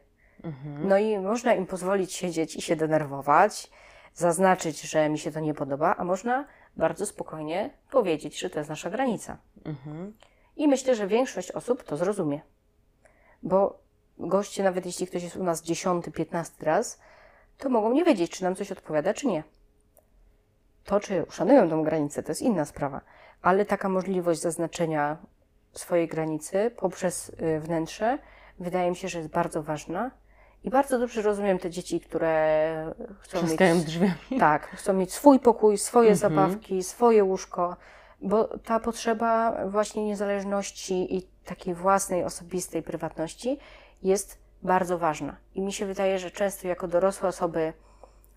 Mhm. No i można im pozwolić siedzieć i się denerwować, zaznaczyć, że mi się to nie podoba, a można bardzo spokojnie powiedzieć, że to jest nasza granica. Mhm. I myślę, że większość osób to zrozumie. Bo goście, nawet jeśli ktoś jest u nas dziesiąty, piętnasty raz, to mogą nie wiedzieć, czy nam coś odpowiada, czy nie. To, czy szanują tą granicę, to jest inna sprawa. Ale taka możliwość zaznaczenia swojej granicy poprzez y, wnętrze wydaje mi się, że jest bardzo ważna. I bardzo dobrze rozumiem te dzieci, które chcą Trzaskają mieć drzwiami. tak, chcą mieć swój pokój, swoje Mhm. zabawki, swoje łóżko, bo ta potrzeba właśnie niezależności i takiej własnej, osobistej prywatności jest bardzo ważna. I mi się wydaje, że często jako dorosłe osoby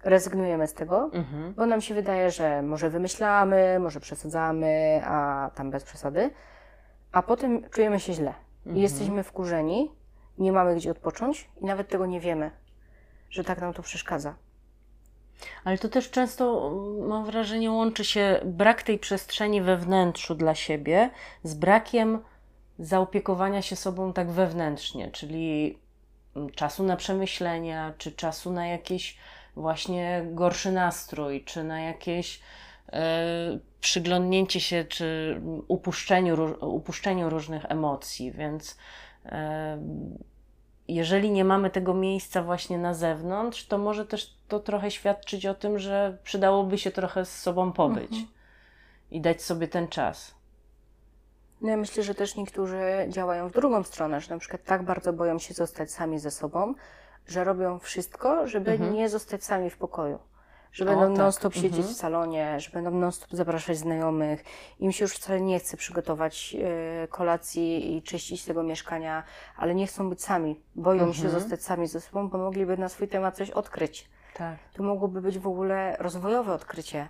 rezygnujemy z tego, Mhm. bo nam się wydaje, że może wymyślamy, może przesadzamy, a tam bez przesady, a potem czujemy się źle. I jesteśmy wkurzeni, nie mamy gdzie odpocząć i nawet tego nie wiemy, że tak nam to przeszkadza. Ale to też często, mam wrażenie, łączy się brak tej przestrzeni we wnętrzu dla siebie z brakiem zaopiekowania się sobą tak wewnętrznie, czyli mm, czasu na przemyślenia, czy czasu na jakiś właśnie gorszy nastrój, czy na jakieś e, przyglądnięcie się, czy upuszczeniu, upuszczeniu różnych emocji, więc e, jeżeli nie mamy tego miejsca właśnie na zewnątrz, to może też to trochę świadczyć o tym, że przydałoby się trochę z sobą pobyć i dać sobie ten czas. No ja myślę, że też niektórzy działają w drugą stronę, że na przykład tak bardzo boją się zostać sami ze sobą, że robią wszystko, żeby nie zostać sami w pokoju. Że Mhm. O, będą tak. non-stop siedzieć Mhm. w salonie, że będą non-stop zapraszać znajomych. Im się już wcale nie chce przygotować e, kolacji i czyścić tego mieszkania, ale nie chcą być sami. Boją się Mhm. zostać sami ze sobą, bo mogliby na swój temat coś odkryć. Tak. To mogłoby być w ogóle rozwojowe odkrycie.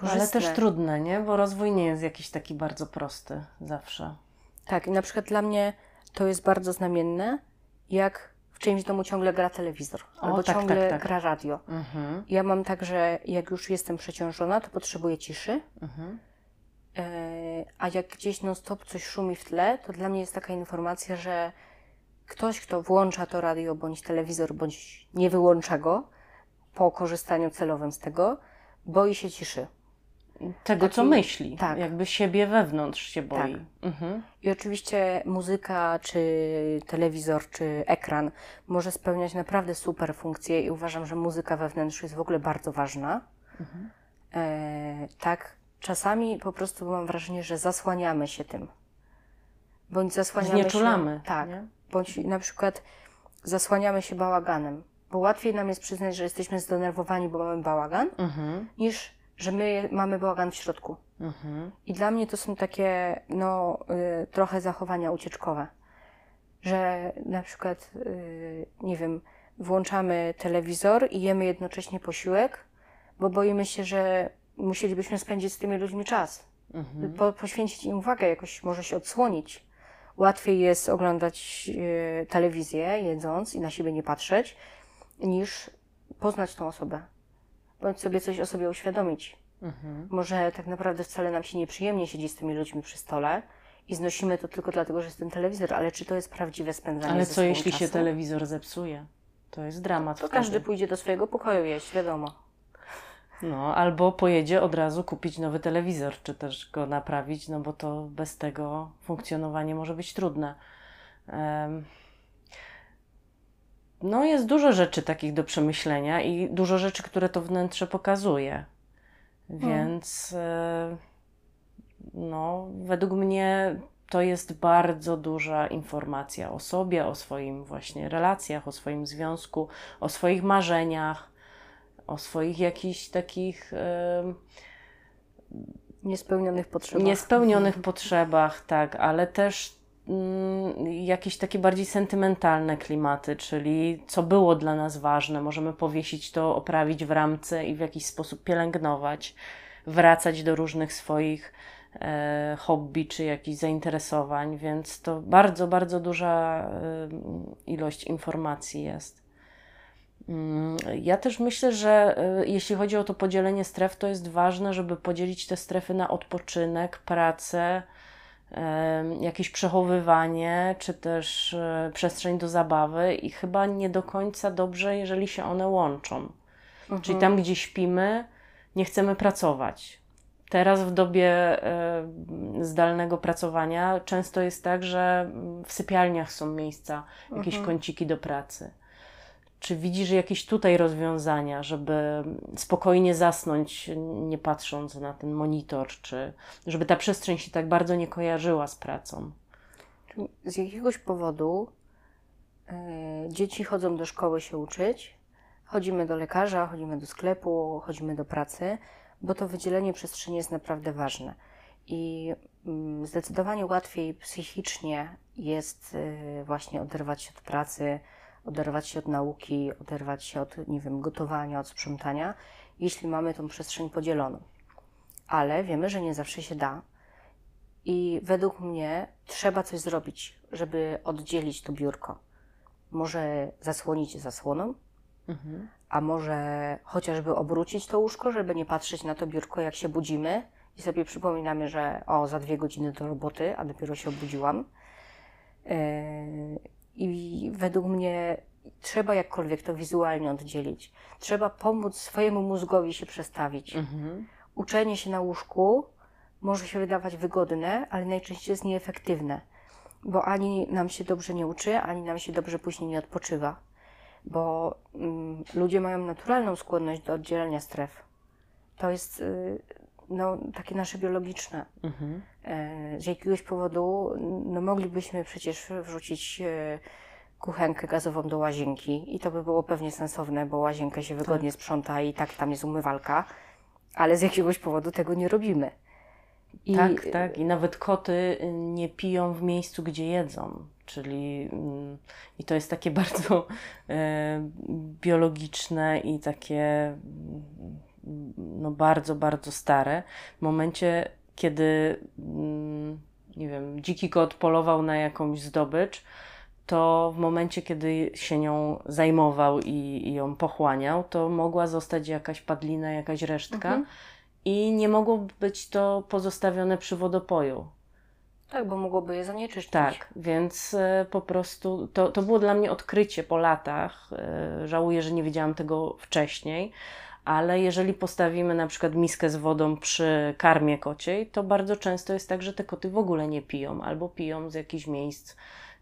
Ale Korzystne. też trudne, nie? Bo rozwój nie jest jakiś taki bardzo prosty zawsze. Tak, i na przykład dla mnie to jest bardzo znamienne, jak w czyimś domu ciągle gra telewizor, O, albo tak, ciągle tak, tak. gra radio. Mhm. Ja mam tak, że jak już jestem przeciążona, to potrzebuję ciszy, Mhm. e, a jak gdzieś non-stop coś szumi w tle, to dla mnie jest taka informacja, że ktoś, kto włącza to radio bądź telewizor, bądź nie wyłącza go po korzystaniu celowym z tego, boi się ciszy. Tego, co Taki- myśli. tak. Jakby siebie wewnątrz się boi. Tak. Mhm. I oczywiście muzyka, czy telewizor, czy ekran może spełniać naprawdę super funkcje i uważam, że muzyka we wnętrzu jest w ogóle bardzo ważna. E, tak, czasami po prostu mam wrażenie, że zasłaniamy się tym. Bądź zasłaniamy Znieczulamy. się. Tak. nie? Bądź na przykład zasłaniamy się bałaganem. Bo łatwiej nam jest przyznać, że jesteśmy zdenerwowani, bo mamy bałagan, Mhm. niż że my mamy bałagan w środku. Mhm. I dla mnie to są takie, no, y, trochę zachowania ucieczkowe. Że na przykład, y, nie wiem, włączamy telewizor i jemy jednocześnie posiłek, bo boimy się, że musielibyśmy spędzić z tymi ludźmi czas. Mhm. Po, poświęcić im uwagę, jakoś może się odsłonić. Łatwiej jest oglądać y, telewizję, jedząc i na siebie nie patrzeć, niż poznać tą osobę. Bądź sobie coś o sobie uświadomić. Mhm. Może tak naprawdę wcale nam się nieprzyjemnie siedzi z tymi ludźmi przy stole i znosimy to tylko dlatego, że jest ten telewizor, ale czy to jest prawdziwe spędzanie Ale co jeśli się czasu? telewizor zepsuje? To jest dramat To wtedy. każdy pójdzie do swojego pokoju jeść, wiadomo. No, albo pojedzie od razu kupić nowy telewizor, czy też go naprawić, no bo to bez tego funkcjonowanie może być trudne. Em, No, jest dużo rzeczy takich do przemyślenia i dużo rzeczy, które to wnętrze pokazuje. Więc e, no, według mnie to jest bardzo duża informacja o sobie, o swoim właśnie relacjach, o swoim związku, o swoich marzeniach, o swoich jakichś takich em, Niespełnionych potrzebach. niespełnionych potrzebach, tak, ale też jakieś takie bardziej sentymentalne klimaty, czyli co było dla nas ważne, możemy powiesić to, oprawić w ramce i w jakiś sposób pielęgnować, wracać do różnych swoich e, hobby czy jakichś zainteresowań, więc to bardzo, bardzo duża e, ilość informacji jest. Mm, Ja też myślę, że y, jeśli chodzi o to podzielenie stref, to jest ważne, żeby podzielić te strefy na odpoczynek, pracę, jakieś przechowywanie, czy też e, przestrzeń do zabawy, i chyba nie do końca dobrze, jeżeli się one łączą. Czyli tam, gdzie śpimy, nie chcemy pracować. Teraz w dobie e, zdalnego pracowania często jest tak, że w sypialniach są miejsca, jakieś kąciki do pracy. Czy widzisz jakieś tutaj rozwiązania, żeby spokojnie zasnąć, nie patrząc na ten monitor, czy żeby ta przestrzeń się tak bardzo nie kojarzyła z pracą? Z jakiegoś powodu e, dzieci chodzą do szkoły się uczyć, chodzimy do lekarza, chodzimy do sklepu, chodzimy do pracy, bo to wydzielenie przestrzeni jest naprawdę ważne. I mm, zdecydowanie łatwiej psychicznie jest e, właśnie oderwać się od pracy, oderwać się od nauki, oderwać się od, nie wiem, gotowania, od sprzątania, jeśli mamy tą przestrzeń podzieloną. Ale wiemy, że nie zawsze się da. I według mnie trzeba coś zrobić, żeby oddzielić to biurko. Może zasłonić zasłoną, Mhm. a może chociażby obrócić to łóżko, żeby nie patrzeć na to biurko, jak się budzimy i sobie przypominamy, że o, za dwie godziny do roboty, a dopiero się obudziłam. Yy, I według mnie trzeba jakkolwiek to wizualnie oddzielić. Trzeba pomóc swojemu mózgowi się przestawić. Mhm. Uczenie się na łóżku może się wydawać wygodne, ale najczęściej jest nieefektywne, bo ani nam się dobrze nie uczy, ani nam się dobrze później nie odpoczywa. Bo mm, ludzie mają naturalną skłonność do oddzielania stref. To jest y, no, takie nasze biologiczne. Mhm. E, z jakiegoś powodu no, moglibyśmy przecież wrzucić e, kuchenkę gazową do łazienki i to by było pewnie sensowne, bo łazienkę się wygodnie sprząta i tak tam jest umywalka, ale z jakiegoś powodu tego nie robimy. I Tak, tak. I nawet koty y, nie piją w miejscu, gdzie jedzą. Czyli mm, i to jest takie bardzo e, biologiczne i takie no bardzo, bardzo stare. W momencie, kiedy mm, nie wiem, dziki kot polował na jakąś zdobycz, to w momencie, kiedy się nią zajmował i, i ją pochłaniał, to mogła zostać jakaś padlina, jakaś resztka Mhm. i nie mogło być to pozostawione przy wodopoju. Tak, bo mogłoby je zanieczyszczyć. Tak, więc e, po prostu to, to było dla mnie odkrycie po latach. E, Żałuję, że nie wiedziałam tego wcześniej, ale jeżeli postawimy na przykład miskę z wodą przy karmie kociej, to bardzo często jest tak, że te koty w ogóle nie piją albo piją z jakichś miejsc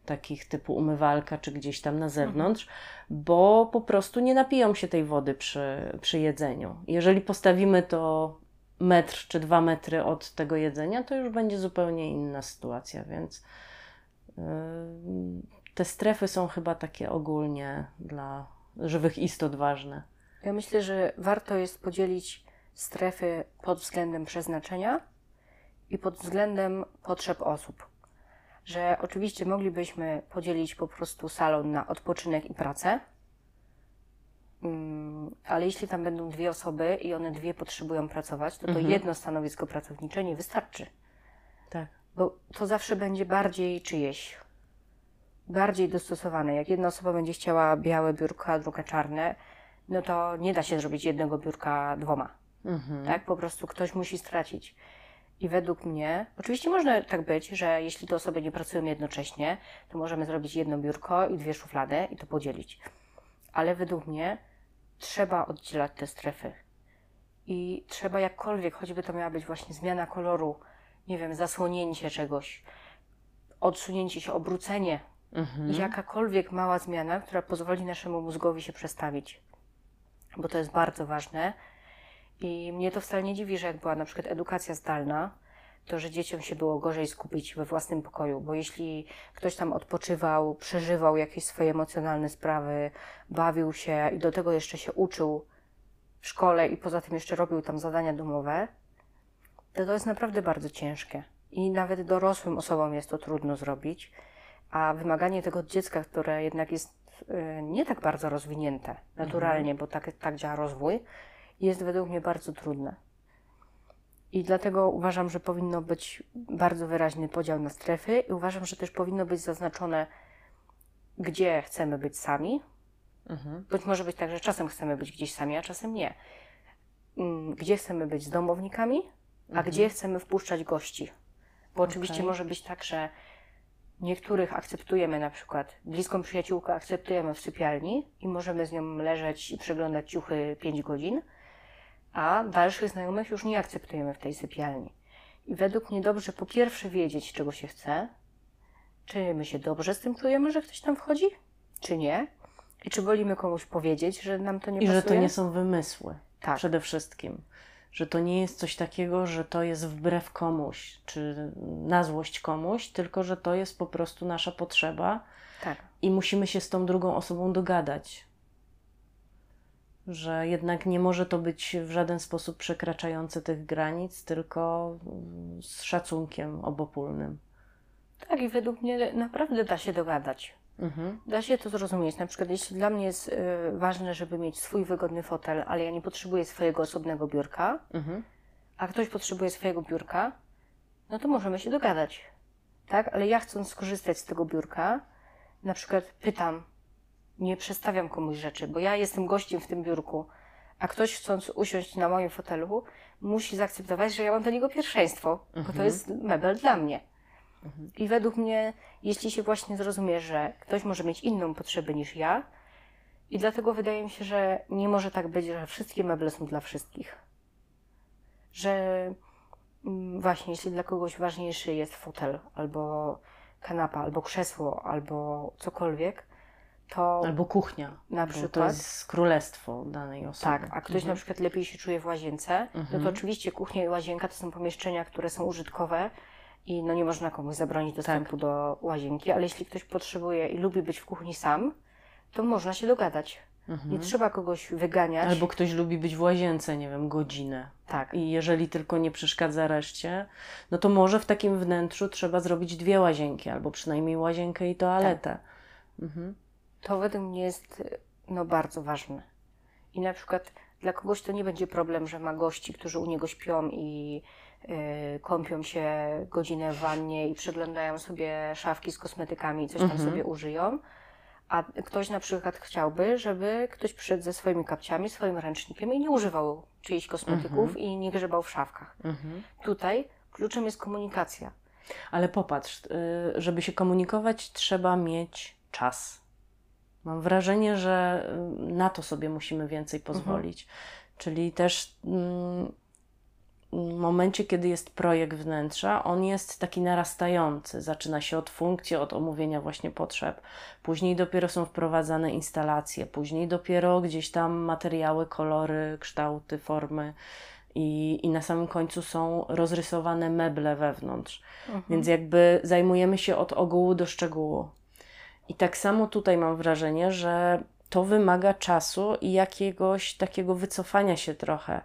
takich typu umywalka czy gdzieś tam na zewnątrz, bo po prostu nie napiją się tej wody przy, przy jedzeniu. Jeżeli postawimy to metr czy dwa metry od tego jedzenia, to już będzie zupełnie inna sytuacja, więc yy, te strefy są chyba takie ogólnie dla żywych istot ważne. Ja myślę, że warto jest podzielić strefy pod względem przeznaczenia i pod względem potrzeb osób. Że oczywiście moglibyśmy podzielić po prostu salon na odpoczynek i pracę, Mm, ale jeśli tam będą dwie osoby i one dwie potrzebują pracować, to to Mhm. jedno stanowisko pracownicze nie wystarczy, Tak. bo to zawsze będzie bardziej czyjeś, bardziej dostosowane. Jak jedna osoba będzie chciała białe biurko, a druga czarne, no to nie da się zrobić jednego biurka dwoma. Mhm. Tak? Po prostu ktoś musi stracić. I według mnie, oczywiście może tak być, że jeśli te osoby nie pracują jednocześnie, to możemy zrobić jedno biurko i dwie szuflady i to podzielić. Ale według mnie trzeba oddzielać te strefy. I trzeba jakkolwiek, choćby to miała być właśnie zmiana koloru, nie wiem, zasłonięcie czegoś, odsunięcie się, obrócenie, Mhm. jakakolwiek mała zmiana, która pozwoli naszemu mózgowi się przestawić. Bo to jest bardzo ważne. I mnie to wcale nie dziwi, że jak była na przykład edukacja zdalna, to że dzieciom się było gorzej skupić we własnym pokoju, bo jeśli ktoś tam odpoczywał, przeżywał jakieś swoje emocjonalne sprawy, bawił się i do tego jeszcze się uczył w szkole i poza tym jeszcze robił tam zadania domowe, to to jest naprawdę bardzo ciężkie. I nawet dorosłym osobom jest to trudno zrobić, a wymaganie tego od dziecka, które jednak jest y, nie tak bardzo rozwinięte naturalnie, bo tak, tak działa rozwój, jest według mnie bardzo trudne. I dlatego uważam, że powinno być bardzo wyraźny podział na strefy i uważam, że też powinno być zaznaczone, gdzie chcemy być sami. Mhm. Być może być tak, że czasem chcemy być gdzieś sami, a czasem nie. Mm, Gdzie chcemy być z domownikami, a gdzie chcemy wpuszczać gości. Bo oczywiście Okej. może być tak, że niektórych akceptujemy na przykład, bliską przyjaciółkę akceptujemy w sypialni i możemy z nią leżeć i przeglądać ciuchy 5 godzin, a dalszych znajomych już nie akceptujemy w tej sypialni. I według mnie dobrze po pierwsze wiedzieć, czego się chce, czy my się dobrze z tym czujemy, że ktoś tam wchodzi, czy nie, i czy wolimy komuś powiedzieć, że nam to nie I pasuje. że to nie są wymysły. Tak. Przede wszystkim. Że to nie jest coś takiego, że to jest wbrew komuś, czy na złość komuś, tylko że to jest po prostu nasza potrzeba Tak. i musimy się z tą drugą osobą dogadać. Że jednak nie może to być w żaden sposób przekraczające tych granic, tylko z szacunkiem obopólnym. Tak, i według mnie naprawdę da się dogadać. Mhm. Da się to zrozumieć. Na przykład, jeśli dla mnie jest y, ważne, żeby mieć swój wygodny fotel, ale ja nie potrzebuję swojego osobnego biurka, mhm. a ktoś potrzebuje swojego biurka, no to możemy się dogadać. Tak? Ale ja chcąc skorzystać z tego biurka, na przykład pytam, nie przestawiam komuś rzeczy, bo ja jestem gościem w tym biurku, a ktoś chcąc usiąść na moim fotelu, musi zaakceptować, że ja mam do niego pierwszeństwo, mhm. bo to mhm. jest mebel dla mnie. Mhm. I według mnie, jeśli się właśnie zrozumie, że ktoś może mieć inną potrzebę niż ja, i dlatego wydaje mi się, że nie może tak być, że wszystkie meble są dla wszystkich. Że mm, właśnie, jeśli dla kogoś ważniejszy jest fotel, albo kanapa, albo krzesło, albo cokolwiek, to. Albo kuchnia. Na przykład. To jest królestwo danej osoby. Tak, a ktoś mhm. na przykład lepiej się czuje w łazience, mhm. no to mhm. oczywiście kuchnia i łazienka to są pomieszczenia, które są użytkowe i no nie można komuś zabronić dostępu tak. do łazienki, ale jeśli ktoś potrzebuje i lubi być w kuchni sam, to można się dogadać. Mhm. Nie trzeba kogoś wyganiać. Albo ktoś lubi być w łazience, nie wiem, godzinę. Tak. I jeżeli tylko nie przeszkadza reszcie, no to może w takim wnętrzu trzeba zrobić dwie łazienki, albo przynajmniej łazienkę i toaletę. Tak. Mhm. To według mnie jest no, bardzo ważne. I na przykład dla kogoś to nie będzie problem, że ma gości, którzy u niego śpią i kąpią się godzinę w wannie i przeglądają sobie szafki z kosmetykami i coś tam mhm. sobie użyją. A ktoś na przykład chciałby, żeby ktoś przyszedł ze swoimi kapciami, swoim ręcznikiem i nie używał czyichś kosmetyków mhm. i nie grzebał w szafkach. Mhm. Tutaj kluczem jest komunikacja. Ale popatrz, y, żeby się komunikować, trzeba mieć czas. Mam wrażenie, że y, na to sobie musimy więcej mhm. pozwolić. Czyli też mm, momencie, kiedy jest projekt wnętrza, on jest taki narastający. Zaczyna się od funkcji, od omówienia właśnie potrzeb. Później dopiero są wprowadzane instalacje, później dopiero gdzieś tam materiały, kolory, kształty, formy. I, i na samym końcu są rozrysowane meble wewnątrz. Mhm. Więc jakby zajmujemy się od ogółu do szczegółu. I tak samo tutaj mam wrażenie, że to wymaga czasu i jakiegoś takiego wycofania się trochę,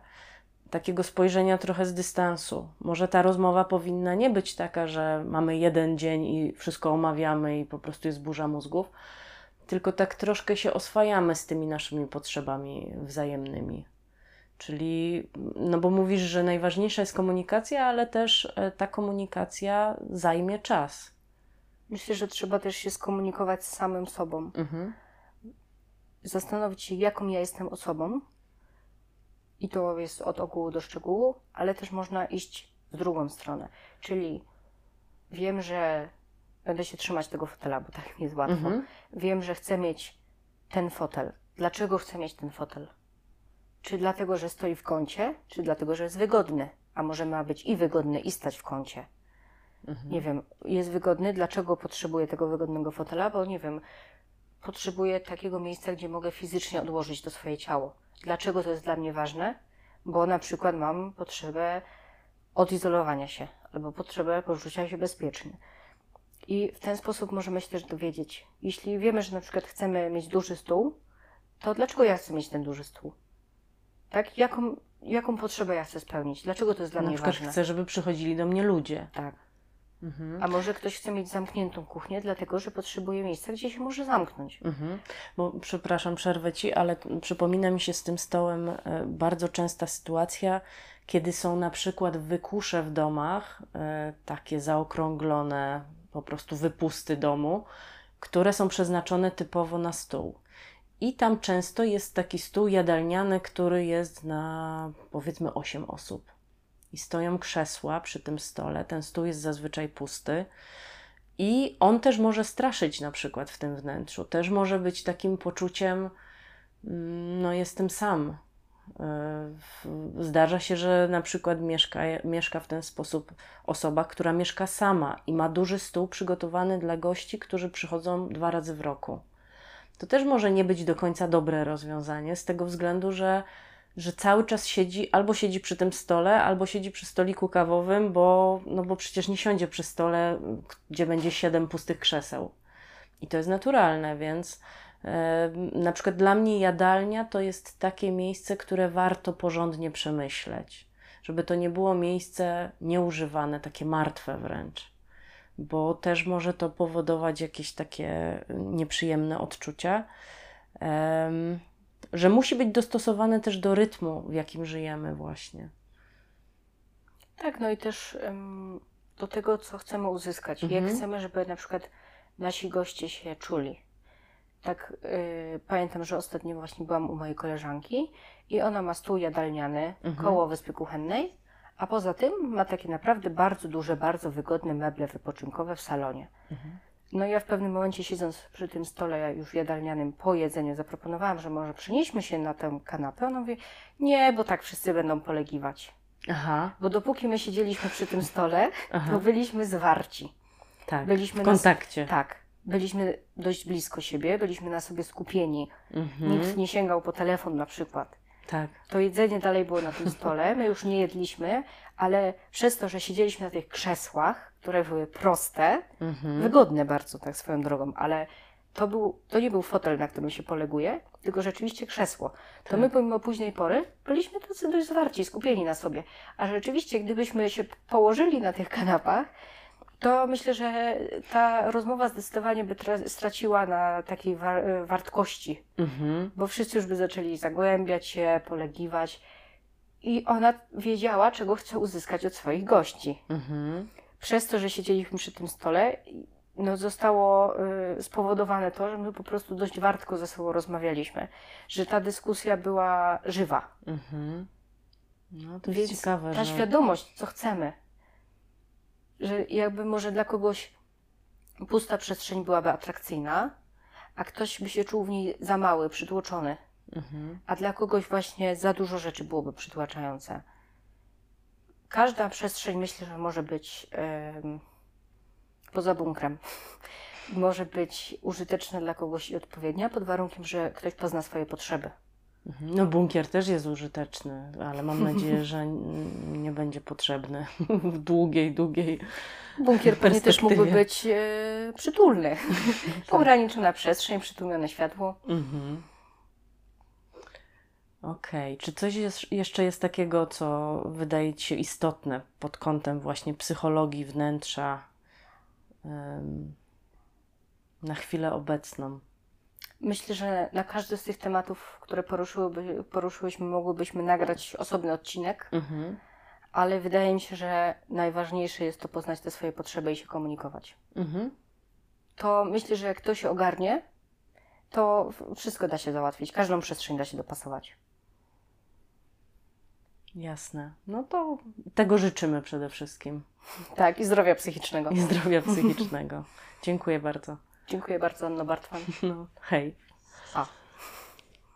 takiego spojrzenia trochę z dystansu. Może ta rozmowa powinna nie być taka, że mamy jeden dzień i wszystko omawiamy i po prostu jest burza mózgów, tylko tak troszkę się oswajamy z tymi naszymi potrzebami wzajemnymi. Czyli, no bo mówisz, że najważniejsza jest komunikacja, ale też e, ta komunikacja zajmie czas. Myślę, że trzeba też się skomunikować z samym sobą. Mhm. Zastanowić się, jaką ja jestem osobą. I to jest od ogółu do szczegółu, ale też można iść w drugą stronę. Czyli wiem, że będę się trzymać tego fotela, bo tak mi jest łatwo. Mhm. Wiem, że chcę mieć ten fotel. Dlaczego chcę mieć ten fotel? Czy dlatego, że stoi w kącie, czy dlatego, że jest wygodny? A może ma być i wygodny, i stać w kącie? Mhm. Nie wiem, jest wygodny, dlaczego potrzebuję tego wygodnego fotela? Bo nie wiem, potrzebuję takiego miejsca, gdzie mogę fizycznie odłożyć to swoje ciało. Dlaczego to jest dla mnie ważne? Bo na przykład mam potrzebę odizolowania się albo potrzebę poczucia się bezpiecznie. I w ten sposób możemy się też dowiedzieć. Jeśli wiemy, że na przykład chcemy mieć duży stół, to dlaczego ja chcę mieć ten duży stół? Tak? Jaką, jaką potrzebę ja chcę spełnić? Dlaczego to jest dla na mnie ważne? Na przykład chcę, żeby przychodzili do mnie ludzie. Tak. Mhm. A może ktoś chce mieć zamkniętą kuchnię, dlatego że potrzebuje miejsca, gdzie się może zamknąć. Mhm. Bo przepraszam, przerwę ci, ale przypomina mi się z tym stołem e, bardzo częsta sytuacja, kiedy są na przykład wykusze w domach, e, takie zaokrąglone, po prostu wypusty domu, które są przeznaczone typowo na stół. I tam często jest taki stół jadalniany, który jest na powiedzmy 8 osób i stoją krzesła przy tym stole. Ten stół jest zazwyczaj pusty. I on też może straszyć na przykład w tym wnętrzu. Też może być takim poczuciem, mm, no jestem sam. E, zdarza się, że na przykład mieszka, mieszka w ten sposób osoba, która mieszka sama i ma duży stół przygotowany dla gości, którzy przychodzą dwa razy w roku. To też może nie być do końca dobre rozwiązanie, z tego względu, że że cały czas siedzi, albo siedzi przy tym stole, albo siedzi przy stoliku kawowym, bo, no bo przecież nie siądzie przy stole, gdzie będzie siedem pustych krzeseł. I to jest naturalne, więc e, na przykład dla mnie jadalnia to jest takie miejsce, które warto porządnie przemyśleć, żeby to nie było miejsce nieużywane, takie martwe wręcz. bo też może to powodować jakieś takie nieprzyjemne odczucia. Em, że musi być dostosowane też do rytmu, w jakim żyjemy, właśnie. Tak, no i też ym, do tego, co chcemy uzyskać. Mhm. Jak chcemy, żeby na przykład nasi goście się czuli. Tak, y, pamiętam, że ostatnio właśnie byłam u mojej koleżanki i ona ma stół jadalniany Mhm. koło Wyspy Kuchennej, a poza tym ma takie naprawdę bardzo duże, bardzo wygodne meble wypoczynkowe w salonie. Mhm. No i ja w pewnym momencie siedząc przy tym stole już jadalnianym po jedzeniu zaproponowałam, że może przenieśmy się na tę kanapę. Ona mówi, nie, bo tak wszyscy będą polegiwać. Aha, Bo dopóki my siedzieliśmy przy tym stole, Aha. to byliśmy zwarci. tak. Byliśmy w na- kontakcie. Tak. Byliśmy dość blisko siebie, byliśmy na sobie skupieni. Mhm. Nikt nie sięgał po telefon na przykład. Tak. To jedzenie dalej było na tym stole, my już nie jedliśmy, ale przez to, że siedzieliśmy na tych krzesłach, które były proste, Mhm. wygodne bardzo, tak swoją drogą, ale to, był, to nie był fotel, na którym się poleguje, tylko rzeczywiście krzesło. To Tak. my pomimo późnej pory byliśmy tacy dość zwarci, skupieni na sobie. A rzeczywiście, gdybyśmy się położyli na tych kanapach, to myślę, że ta rozmowa zdecydowanie by tra- straciła na takiej war- wartości, Mhm. bo wszyscy już by zaczęli zagłębiać się, polegiwać. I ona wiedziała, czego chce uzyskać od swoich gości Mhm. przez to, że siedzieliśmy przy tym stole, no zostało y, spowodowane to, że my po prostu dość wartko ze sobą rozmawialiśmy, że ta dyskusja była żywa. Mhm. No to jest Więc ciekawe, ta że... świadomość, co chcemy, że jakby może dla kogoś pusta przestrzeń byłaby atrakcyjna, a ktoś by się czuł w niej za mały, przytłoczony, Mhm. a dla kogoś właśnie za dużo rzeczy byłoby przytłaczające. Każda przestrzeń myślę, że może być em, poza bunkrem. Może być użyteczna dla kogoś i odpowiednia, pod warunkiem, że ktoś pozna swoje potrzeby. Mhm. No bunkier też jest użyteczny, ale mam nadzieję, że nie będzie potrzebny w długiej, długiej Bunkier pewnie też mógłby być e, przytulny. Ograniczona przestrzeń, przytłumione światło. Mhm. Okej. Czy coś jest, jeszcze jest takiego, co wydaje Ci się istotne pod kątem właśnie psychologii wnętrza na chwilę obecną? Myślę, że na każdy z tych tematów, które poruszyłyby, poruszyłyśmy, mogłybyśmy nagrać osobny odcinek, Mhm. ale wydaje mi się, że najważniejsze jest to poznać te swoje potrzeby i się komunikować. Mhm. To myślę, że jak to się ogarnie, to wszystko da się załatwić, każdą przestrzeń da się dopasować. Jasne. No to tego życzymy przede wszystkim. Tak, i zdrowia psychicznego. I zdrowia psychicznego. Dziękuję bardzo. Dziękuję bardzo, Anno Bartwan. No, hej. A.